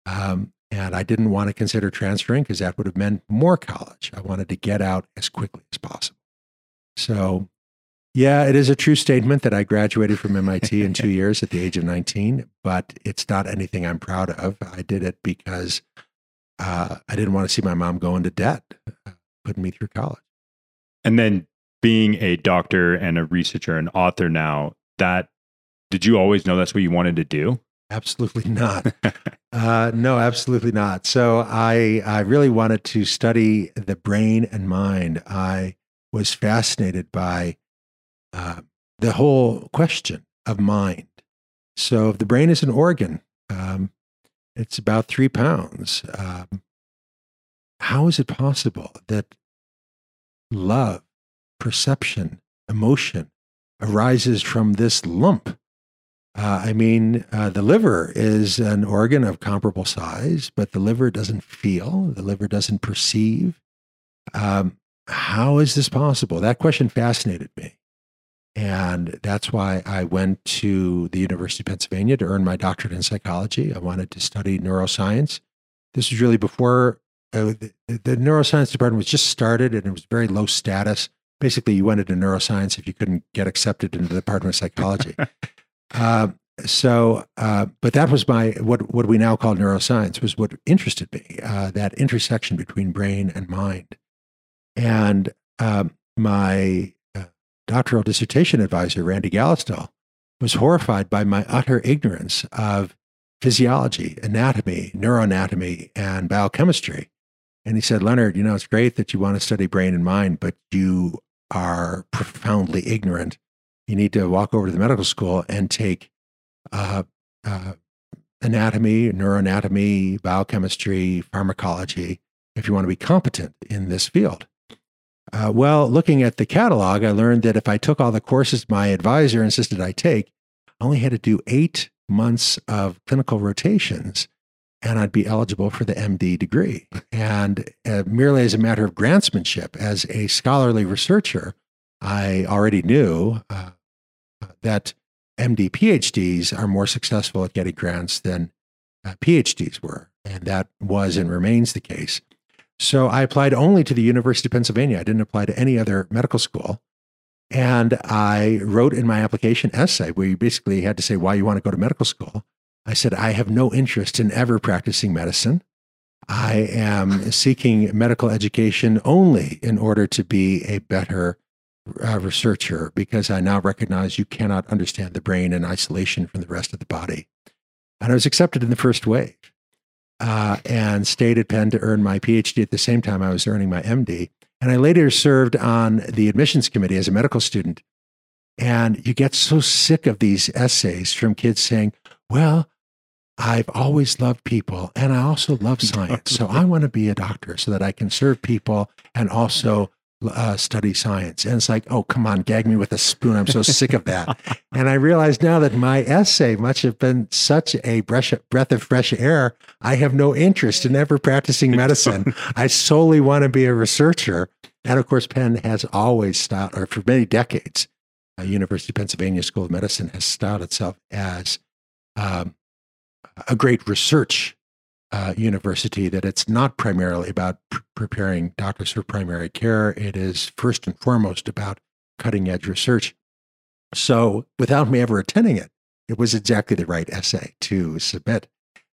Um, and I didn't want to consider transferring because that would have meant more college. I wanted to get out as quickly as possible. So, yeah, it is a true statement that I graduated from MIT in two (laughs) years at the age of 19, but it's not anything I'm proud of. I did it because uh, I didn't want to see my mom go into debt, uh, putting me through college. And then being a doctor and a researcher and author now, that did you always know that's what you wanted to do? Absolutely not. uh, no, absolutely not. So I, I really wanted to study the brain and mind. I was fascinated by uh, the whole question of mind. So if the brain is an organ, um, it's about three pounds. Um, how is it possible that love, perception, emotion arises from this lump uh, I mean, uh, the liver is an organ of comparable size, but the liver doesn't feel, the liver doesn't perceive. Um, how is this possible? That question fascinated me. And that's why I went to the University of Pennsylvania to earn my doctorate in psychology. I wanted to study neuroscience. This was really before uh, the, the neuroscience department was just started and it was very low status. Basically, you went into neuroscience if you couldn't get accepted into the Department of Psychology. (laughs) Uh, so, uh, but that was my what what we now call neuroscience was what interested me. Uh, that intersection between brain and mind, and um, my uh, doctoral dissertation advisor, Randy Gallistel, was horrified by my utter ignorance of physiology, anatomy, neuroanatomy, and biochemistry. And he said, Leonard, you know, it's great that you want to study brain and mind, but you are profoundly ignorant you need to walk over to the medical school and take uh, uh, anatomy, neuroanatomy, biochemistry, pharmacology if you want to be competent in this field. Uh, well, looking at the catalog, I learned that if I took all the courses my advisor insisted I take, I only had to do eight months of clinical rotations and I'd be eligible for the MD degree. And uh, merely as a matter of grantsmanship, as a scholarly researcher, I already knew uh, that MD PhDs are more successful at getting grants than uh, PhDs were. And that was and remains the case. So I applied only to the University of Pennsylvania. I didn't apply to any other medical school. And I wrote in my application essay where you basically had to say why you want to go to medical school. I said, I have no interest in ever practicing medicine. I am seeking medical education only in order to be a better uh, researcher because I now recognize you cannot understand the brain in isolation from the rest of the body. And I was accepted in the first wave uh, and stayed at Penn to earn my PhD at the same time I was earning my MD. And I later served on the admissions committee as a medical student. And you get so sick of these essays from kids saying, well, I've always loved people and I also love (laughs) science. So I want to be a doctor so that I can serve people and also uh, study science. And it's like, oh, come on, gag me with a spoon. I'm so sick of that. and I realize now that my essay must have been such a breath, breath of fresh air. I have no interest in ever practicing medicine. (laughs) I solely want to be a researcher. And of course, Penn has always styled, or for many decades, uh, University of Pennsylvania School of Medicine has styled itself as um, a great research uh, university that it's not primarily about pr- preparing doctors for primary care. It is first and foremost about cutting edge research. So without me ever attending it, it was exactly the right essay to submit.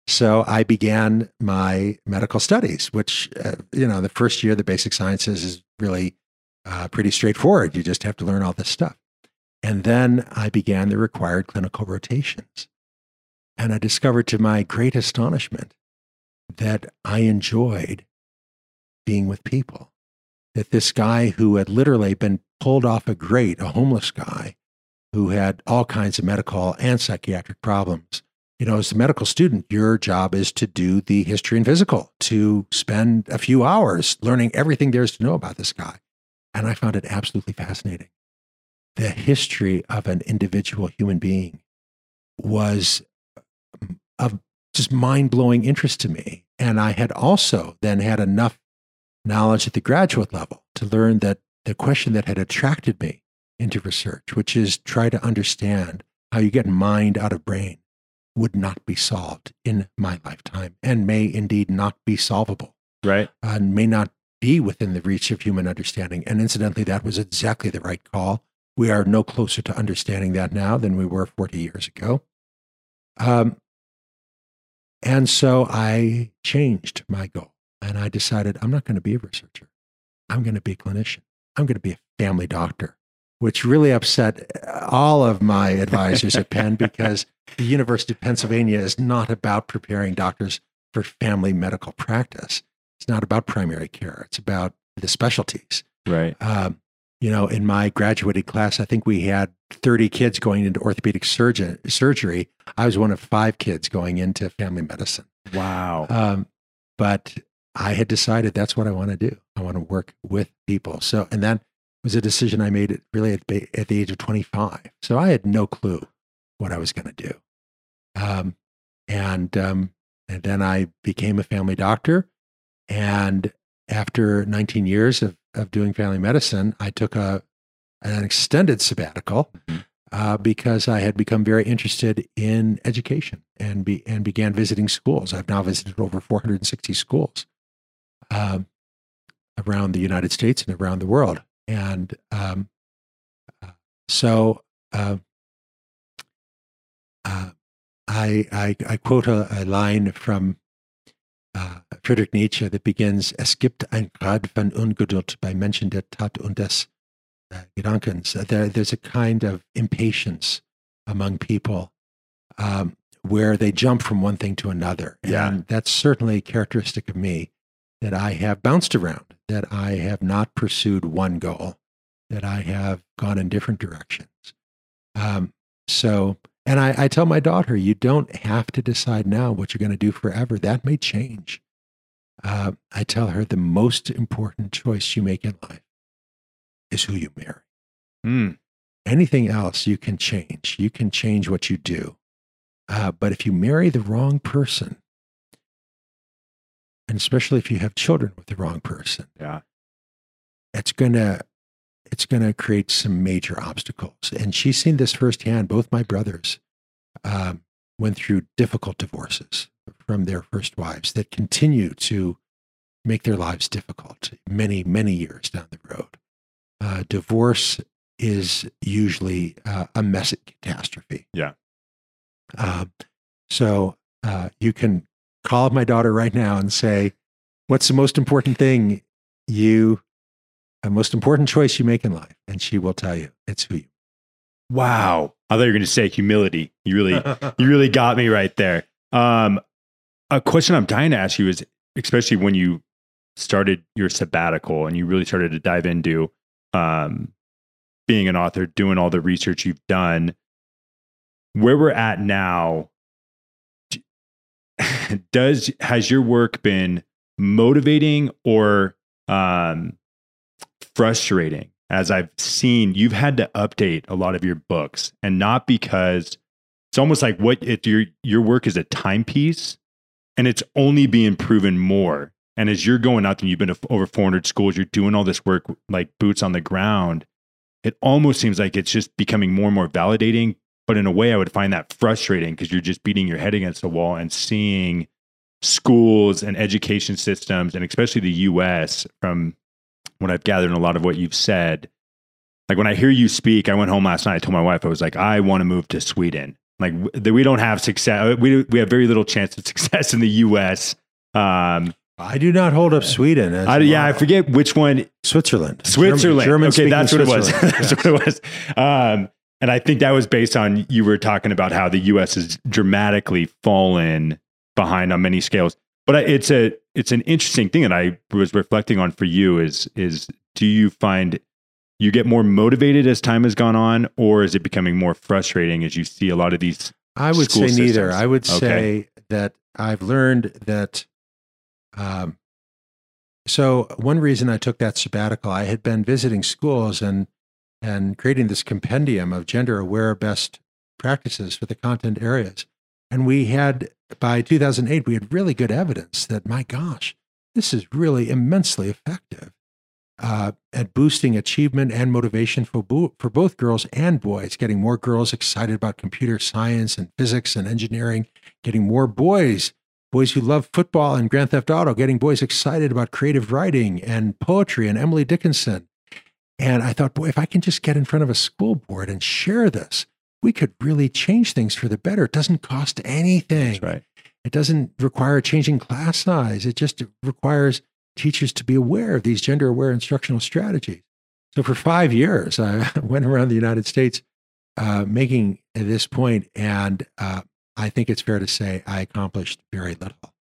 So I began my medical studies, which, uh, you know, the first year, the basic sciences is really uh, pretty straightforward. You just have to learn all this stuff. And then I began the required clinical rotations. And I discovered to my great astonishment that I enjoyed being with people. That this guy who had literally been pulled off a grate, a homeless guy who had all kinds of medical and psychiatric problems. You know, as a medical student, your job is to do the history and physical, to spend a few hours learning everything there is to know about this guy. And I found it absolutely fascinating. The history of an individual human being was uh, of just mind blowing interest to me. And I had also then had enough knowledge at the graduate level to learn that the question that had attracted me into research, which is try to understand how you get mind out of brain, would not be solved in my lifetime and may indeed not be solvable. Right. And may not be within the reach of human understanding. And incidentally, that was exactly the right call. We are no closer to understanding that now than we were 40 years ago. Um, and so I changed my goal and I decided I'm not going to be a researcher. I'm going to be a clinician. I'm going to be a family doctor, which really upset all of my advisors at Penn (laughs) because the University of Pennsylvania is not about preparing doctors for family medical practice. It's not about primary care. It's about the specialties. Right. Um, you know, in my graduating class, I think we had 30 kids going into orthopedic surgeon, surgery. I was one of five kids going into family medicine. Wow. Um, but I had decided that's what I want to do. I want to work with people. So, and that was a decision I made really at, at the age of 25. So I had no clue what I was going to do. Um, and, um, and then I became a family doctor. And after 19 years of, of doing family medicine, I took a, an extended sabbatical mm-hmm. uh, because I had become very interested in education and, be, and began visiting schools. I've now visited over 460 schools uh, around the United States and around the world. And um, so uh, uh, I, I, I, quote a, a line from uh, Friedrich Nietzsche that begins, Es gibt ein Grad von Ungeduld bei Menschen der Tat und des uh, Gedankens. There, there's a kind of impatience among people um, where they jump from one thing to another. Yeah. And that's certainly characteristic of me that I have bounced around, that I have not pursued one goal, that I have gone in different directions. Um, so, and I, I tell my daughter, you don't have to decide now what you're going to do forever. That may change. Uh, I tell her the most important choice you make in life is who you marry. Mm. Anything else you can change. You can change what you do. Uh, but if you marry the wrong person, and especially if you have children with the wrong person, yeah, it's gonna it's gonna create some major obstacles. And she's seen this firsthand. Both my brothers um, went through difficult divorces from their first wives that continue to make their lives difficult many many years down the road. Uh, divorce is usually uh, a messy catastrophe. Yeah. Uh, so uh, you can call my daughter right now and say, What's the most important thing you, a most important choice you make in life? And she will tell you it's who you. Wow. I thought you were going to say humility. You really, you really (laughs) got me right there. Um, a question I'm dying to ask you is, especially when you started your sabbatical and you really started to dive into um, being an author, doing all the research you've done, where we're at now, (laughs) does has your work been motivating or um, frustrating? As I've seen, you've had to update a lot of your books, and not because it's almost like what if your your work is a timepiece, and it's only being proven more. And as you're going out and you've been to over 400 schools, you're doing all this work like boots on the ground. It almost seems like it's just becoming more and more validating. But in a way, I would find that frustrating because you're just beating your head against the wall and seeing schools and education systems, and especially the US, from what I've gathered and a lot of what you've said, like when I hear you speak, I went home last night. I told my wife, I was like, I want to move to Sweden. Like we don't have success. We, we have very little chance of success in the U.S. Um, I do not hold up Sweden. As I, yeah, I forget which one. Switzerland. Switzerland. German okay, that's what it was. (laughs) That's what it was. Um, and I think that was based on you were talking about how the U.S. has dramatically fallen behind on many scales. But I- it's a it's an interesting thing that I was reflecting on for you is is do you find you get more motivated as time has gone on, or is it becoming more frustrating as you see a lot of these? I would say neither. I would Okay. say that I've learned that. Um, so one reason I took that sabbatical, I had been visiting schools and and creating this compendium of gender aware best practices for the content areas, and we had by 2008 we had really good evidence that my gosh, this is really immensely effective uh, at boosting achievement and motivation for, bo- for both girls and boys, getting more girls excited about computer science and physics and engineering, getting more boys, boys who love football and Grand Theft Auto, getting boys excited about creative writing and poetry and Emily Dickinson. And I thought, boy, if I can just get in front of a school board and share this, we could really change things for the better. It doesn't cost anything. That's right. It doesn't require changing class size. It just requires teachers to be aware of these gender aware instructional strategies. So for five years, I (laughs) went around the United States uh, making this point, and uh, I think it's fair to say I accomplished very little.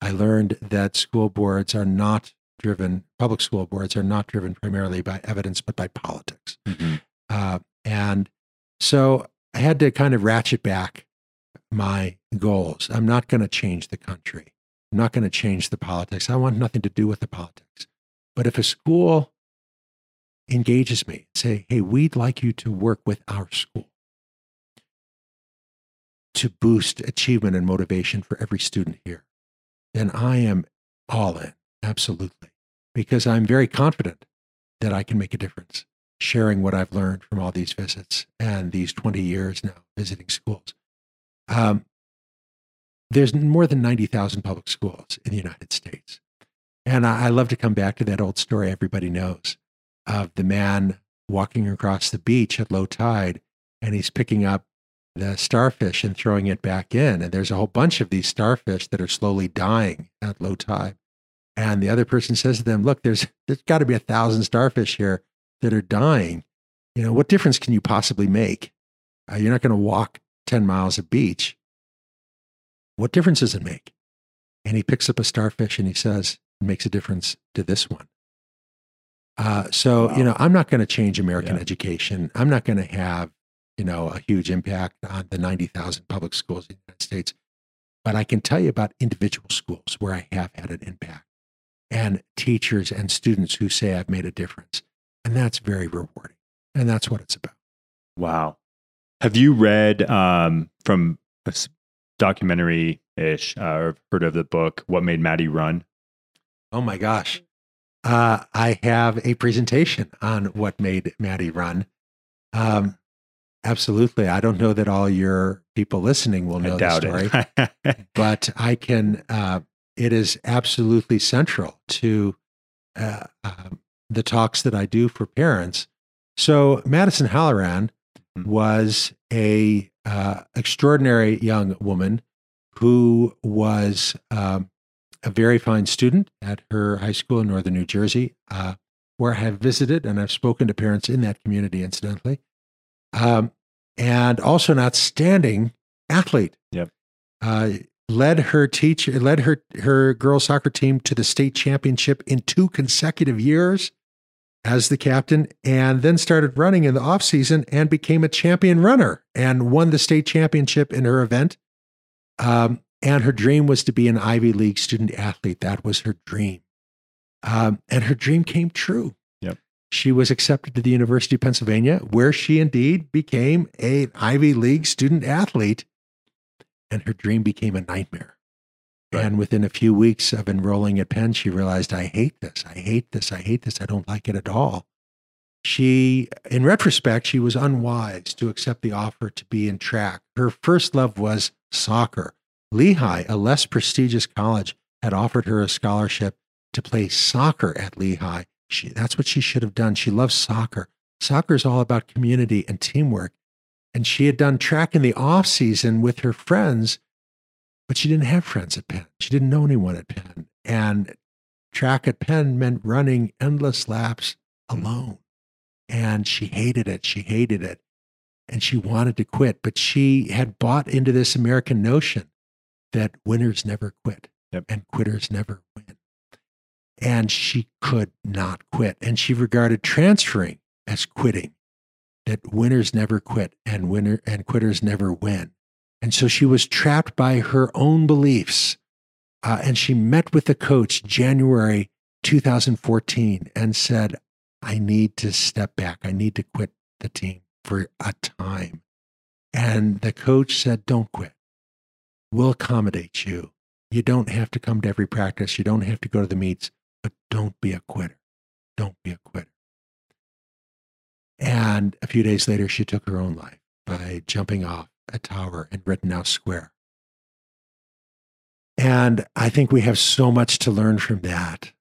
I learned that school boards are not driven, public school boards are not driven primarily by evidence, but by politics. Mhm. Uh, and so I had to kind of ratchet back my goals. I'm not going to change the country. I'm not going to change the politics. I want nothing to do with the politics. But if a school engages me, say, hey, we'd like you to work with our school to boost achievement and motivation for every student here, then I am all in, absolutely, because I'm very confident that I can make a difference sharing what I've learned from all these visits and these 20 years now visiting schools. Um, there's more than 90,000 public schools in the United States. And I, I love to come back to that old story everybody knows of the man walking across the beach at low tide and he's picking up the starfish and throwing it back in. And there's a whole bunch of these starfish that are slowly dying at low tide. And the other person says to them, Look, there's, there's got to be a thousand starfish here that are dying. You know, what difference can you possibly make? Uh, you're not going to walk 10 miles of beach. What difference does it make? And he picks up a starfish and he says, it makes a difference to this one. Uh, so, Wow. you know, I'm not going to change American Yeah. education. I'm not going to have, you know, a huge impact on the 90,000 public schools in the United States. But I can tell you about individual schools where I have had an impact and teachers and students who say I've made a difference. And that's very rewarding. And that's what it's about. Wow. Have you read um, from a documentary ish uh, or heard of the book What Made Maddie Run? Oh my gosh. Uh, I have a presentation on what made Maddie run. Um, absolutely. I don't know that all your people listening will know the story, (laughs) but I can. Uh, it is absolutely central to uh, um, the talks that I do for parents. So Madison Holleran Mhm. was a uh, extraordinary young woman who was um, a very fine student at her high school in northern New Jersey, uh, where I have visited and I've spoken to parents in that community, incidentally, um, and also an outstanding athlete. Yep. Uh, led her teacher, led her her girls soccer team to the state championship in two consecutive years as the captain, and then started running in the off season and became a champion runner and won the state championship in her event. Um, and her dream was to be an Ivy League student athlete. That was her dream. Um, and her dream came true. Yep. She was accepted to the University of Pennsylvania, where she indeed became an Ivy League student athlete. And her dream became a nightmare. Right. And within a few weeks of enrolling at Penn, she realized, I hate this. I hate this. I hate this. I don't like it at all. She, in retrospect, she was unwise to accept the offer to be in track. Her first love was soccer. Lehigh, a less prestigious college, had offered her a scholarship to play soccer at Lehigh. She, that's what she should have done. She loves soccer. soccer is all about community and teamwork. And she had done track in the off season with her friends, but she didn't have friends at Penn. She didn't know anyone at Penn. And track at Penn meant running endless laps alone. And she hated it. She hated it. And she wanted to quit, but she had bought into this American notion that winners never quit Yep. and quitters never win. And she could not quit. And she regarded transferring as quitting, that winners never quit and winner and quitters never win. And so she was trapped by her own beliefs. Uh, and she met with the coach January 2014 and said, I need to step back. I need to quit the team for a time. And the coach said, Don't quit. We'll accommodate you. You don't have to come to every practice. You don't have to go to the meets, but don't be a quitter. Don't be a quitter. And a few days later, she took her own life by jumping off a tower in Rittenhouse Square. And I think we have so much to learn from that.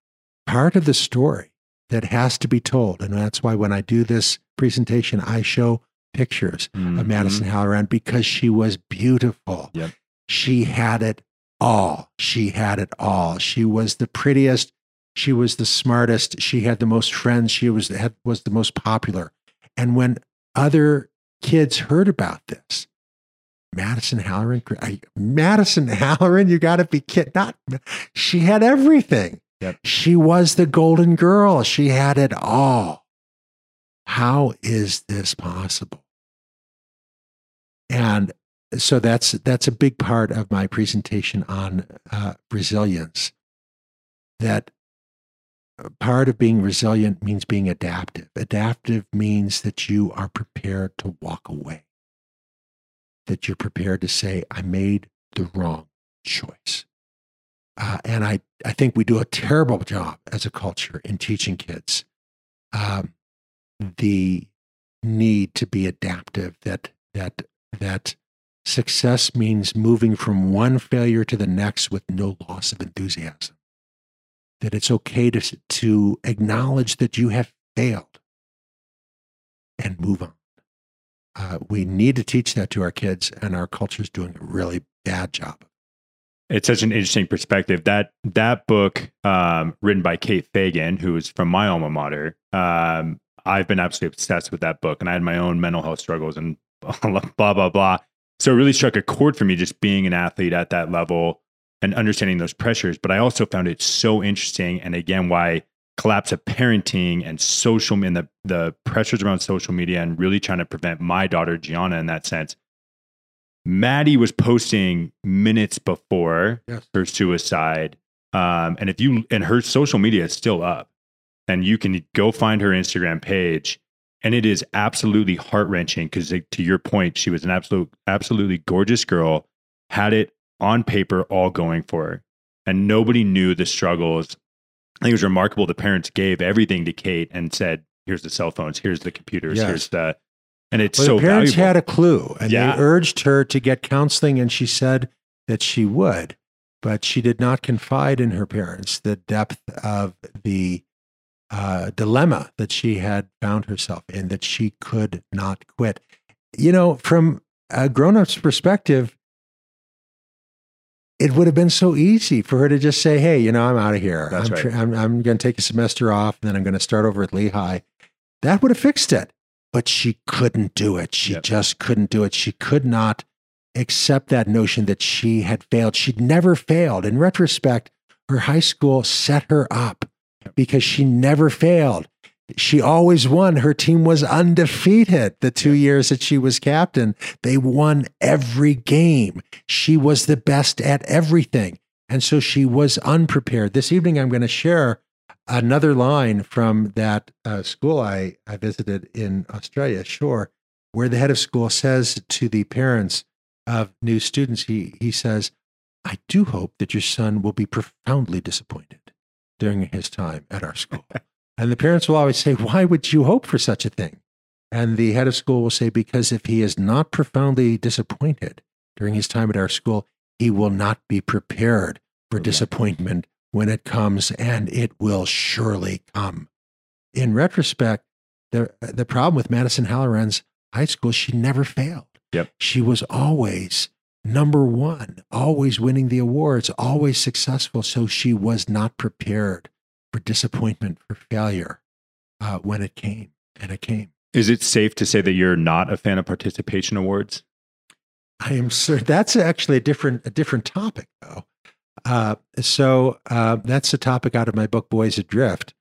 Part of the story that has to be told. And that's why when I do this presentation, I show pictures of Mhm. Madison Holleran because she was beautiful. Yep. She had it all. She had it all. She was the prettiest. She was the smartest. She had the most friends. She was had, was the most popular. And when other kids heard about this, Madison Holleran, I- Madison Holleran, you got to be kidding! Not she had everything. Yep. She was the golden girl. She had it all. How is this possible? And so that's that's a big part of my presentation on uh, resilience. That part of being resilient means being adaptive. Adaptive means that you are prepared to walk away. That you're prepared to say, "I made the wrong choice." Uh, and I, I think we do a terrible job as a culture in teaching kids um, the need to be adaptive. That that that success means moving from one failure to the next with no loss of enthusiasm. That it's okay to to acknowledge that you have failed and move on. Uh, we need to teach that to our kids, and our culture is doing a really bad job. It's such an interesting perspective. That that book, um, written by Kate Fagan, who is from my alma mater, um, I've been absolutely obsessed with that book, and I had my own mental health struggles and (laughs) blah blah blah. So it really struck a chord for me, just being an athlete at that level and understanding those pressures. But I also found it so interesting, and again, why collapse of parenting and social and the the pressures around social media, and really trying to prevent my daughter Gianna in that sense Maddie was posting minutes before Yes. her suicide. Um, and if you and her social media is still up, and you can go find her Instagram page, and it is absolutely heart wrenching because to your point, she was an absolute, absolutely gorgeous girl, had it on paper all going for her, and nobody knew the struggles. I think it was remarkable. The parents gave everything to Kate and said, "Here's the cell phones, here's the computers, Yes. here's the," and it's Well, so the parents valuable. had a clue and Yeah. they urged her to get counseling, and she said that she would, but she did not confide in her parents the depth of the uh, dilemma that she had found herself in, that she could not quit. You know, from a grown up's perspective, it would have been so easy for her to just say, "Hey, you know, I'm out of here. That's I'm, right. I'm, I'm going to take a semester off, and then I'm going to start over at Lehigh." That would have fixed it, but she couldn't do it. She Yep. just couldn't do it. She could not accept that notion that she had failed. She'd never failed. In retrospect, her high school set her up because she never failed. She always won. Her team was undefeated the two years that she was captain. They won every game. She was the best at everything. And so she was unprepared. This evening, I'm going to share another line from that uh, school I, I visited in Australia, Shore, where the head of school says to the parents of new students, he, he says, I do hope that your son will be profoundly disappointed during his time at our school. (laughs) and the parents will always say, Why would you hope for such a thing? And the head of school will say, Because if he is not profoundly disappointed during his time at our school, he will not be prepared for Okay. disappointment when it comes, and it will surely come. In retrospect, the the problem with Madison Holleran's high school, she never failed. Yep. She was always number one, always winning the awards, always successful. So she was not prepared for disappointment, for failure uh, when it came, and it came. Is it safe to say that you're not a fan of participation awards? I am certain that's actually a different a different topic though. Uh, so uh, that's the topic out of my book Boys Adrift.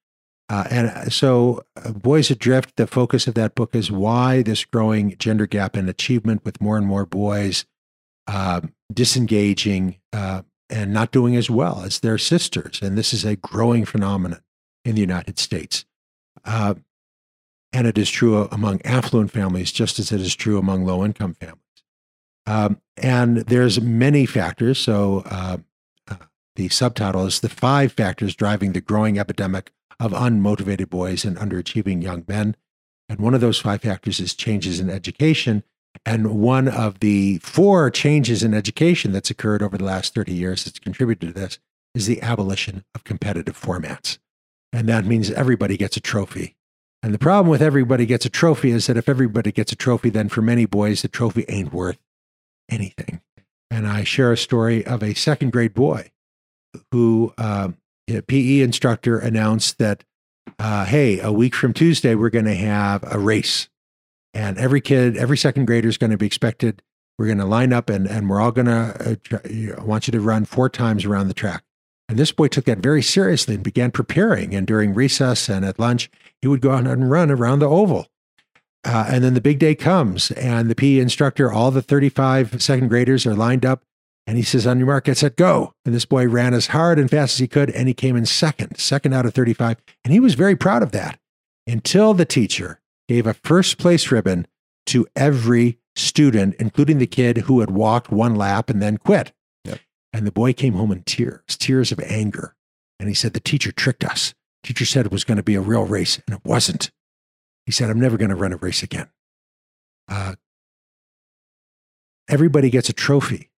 Uh, and so, uh, Boys Adrift, the focus of that book is why this growing gender gap in achievement with more and more boys uh, disengaging uh, and not doing as well as their sisters. And this is a growing phenomenon in the United States. Uh, and it is true among affluent families just as it is true among low income families. Um, and there's many factors. So uh, the subtitle is the five factors driving the growing epidemic of unmotivated boys and underachieving young men. And one of those five factors is changes in education. And one of the four changes in education that's occurred over the last 30 years that's contributed to this is the abolition of competitive formats. And that means everybody gets a trophy. And the problem with everybody gets a trophy is that if everybody gets a trophy, then for many boys, the trophy ain't worth anything. And I share a story of a second grade boy who uh, a PE instructor announced that, uh, hey, a week from Tuesday, we're going to have a race. And every kid, every second grader is going to be expected. We're going to line up and, and we're all going to, uh, I want you to run four times around the track. And this boy took that very seriously and began preparing. And during recess and at lunch, he would go out and run around the oval. Uh, and then the big day comes, and the PE instructor, all the 35 second graders are lined up and he says, On your mark, get set, go. And this boy ran as hard and fast as he could, and he came in second, second out of 35. And he was very proud of that until the teacher gave a first place ribbon to every student, including the kid who had walked one lap and then quit. Yep. And the boy came home in tears, tears of anger. And he said, The teacher tricked us. teacher said it was going to be a real race, and it wasn't. He said, I'm never going to run a race again. Uh, everybody gets a trophy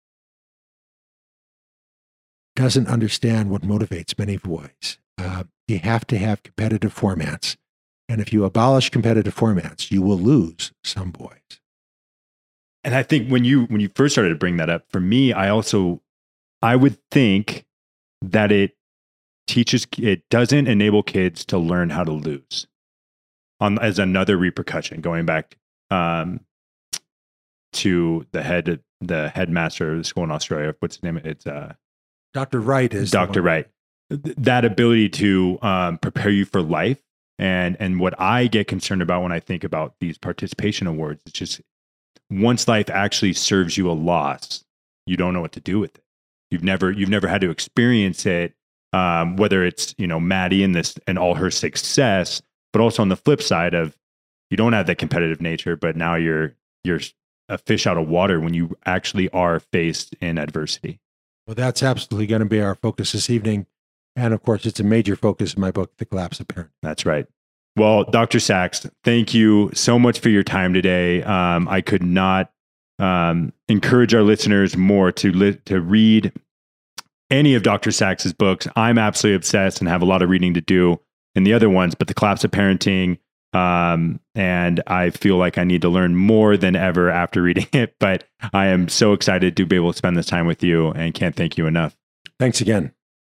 doesn't understand what motivates many boys. Uh, you have to have competitive formats. And if you abolish competitive formats, you will lose some boys. And I think when you when you first started to bring that up, for me, I also I would think that it teaches it doesn't enable kids to learn how to lose. On as another repercussion, going back um, to the head the headmaster of the school in Australia. What's his name? It's uh, Dr. Wright is Dr. Wright. That ability to um, prepare you for life. And, and what I get concerned about when I think about these participation awards, it's just once life actually serves you a loss, you don't know what to do with it. You've never, you've never had to experience it. Um, whether it's, you know, Maddie and this and all her success, but also on the flip side of you don't have that competitive nature, but now you're, you're a fish out of water when you actually are faced in adversity. Well, that's absolutely going to be our focus this evening. And of course, it's a major focus in my book, The Collapse of Parent. That's right. Well, Dr. Sax, thank you so much for your time today. Um, I could not um, encourage our listeners more to li- to read any of Dr. Sax's books. I'm absolutely obsessed and have a lot of reading to do in the other ones, but The Collapse of Parenting, um, and I feel like I need to learn more than ever after reading (laughs) it. But I am so excited to be able to spend this time with you and can't thank you enough. Thanks again.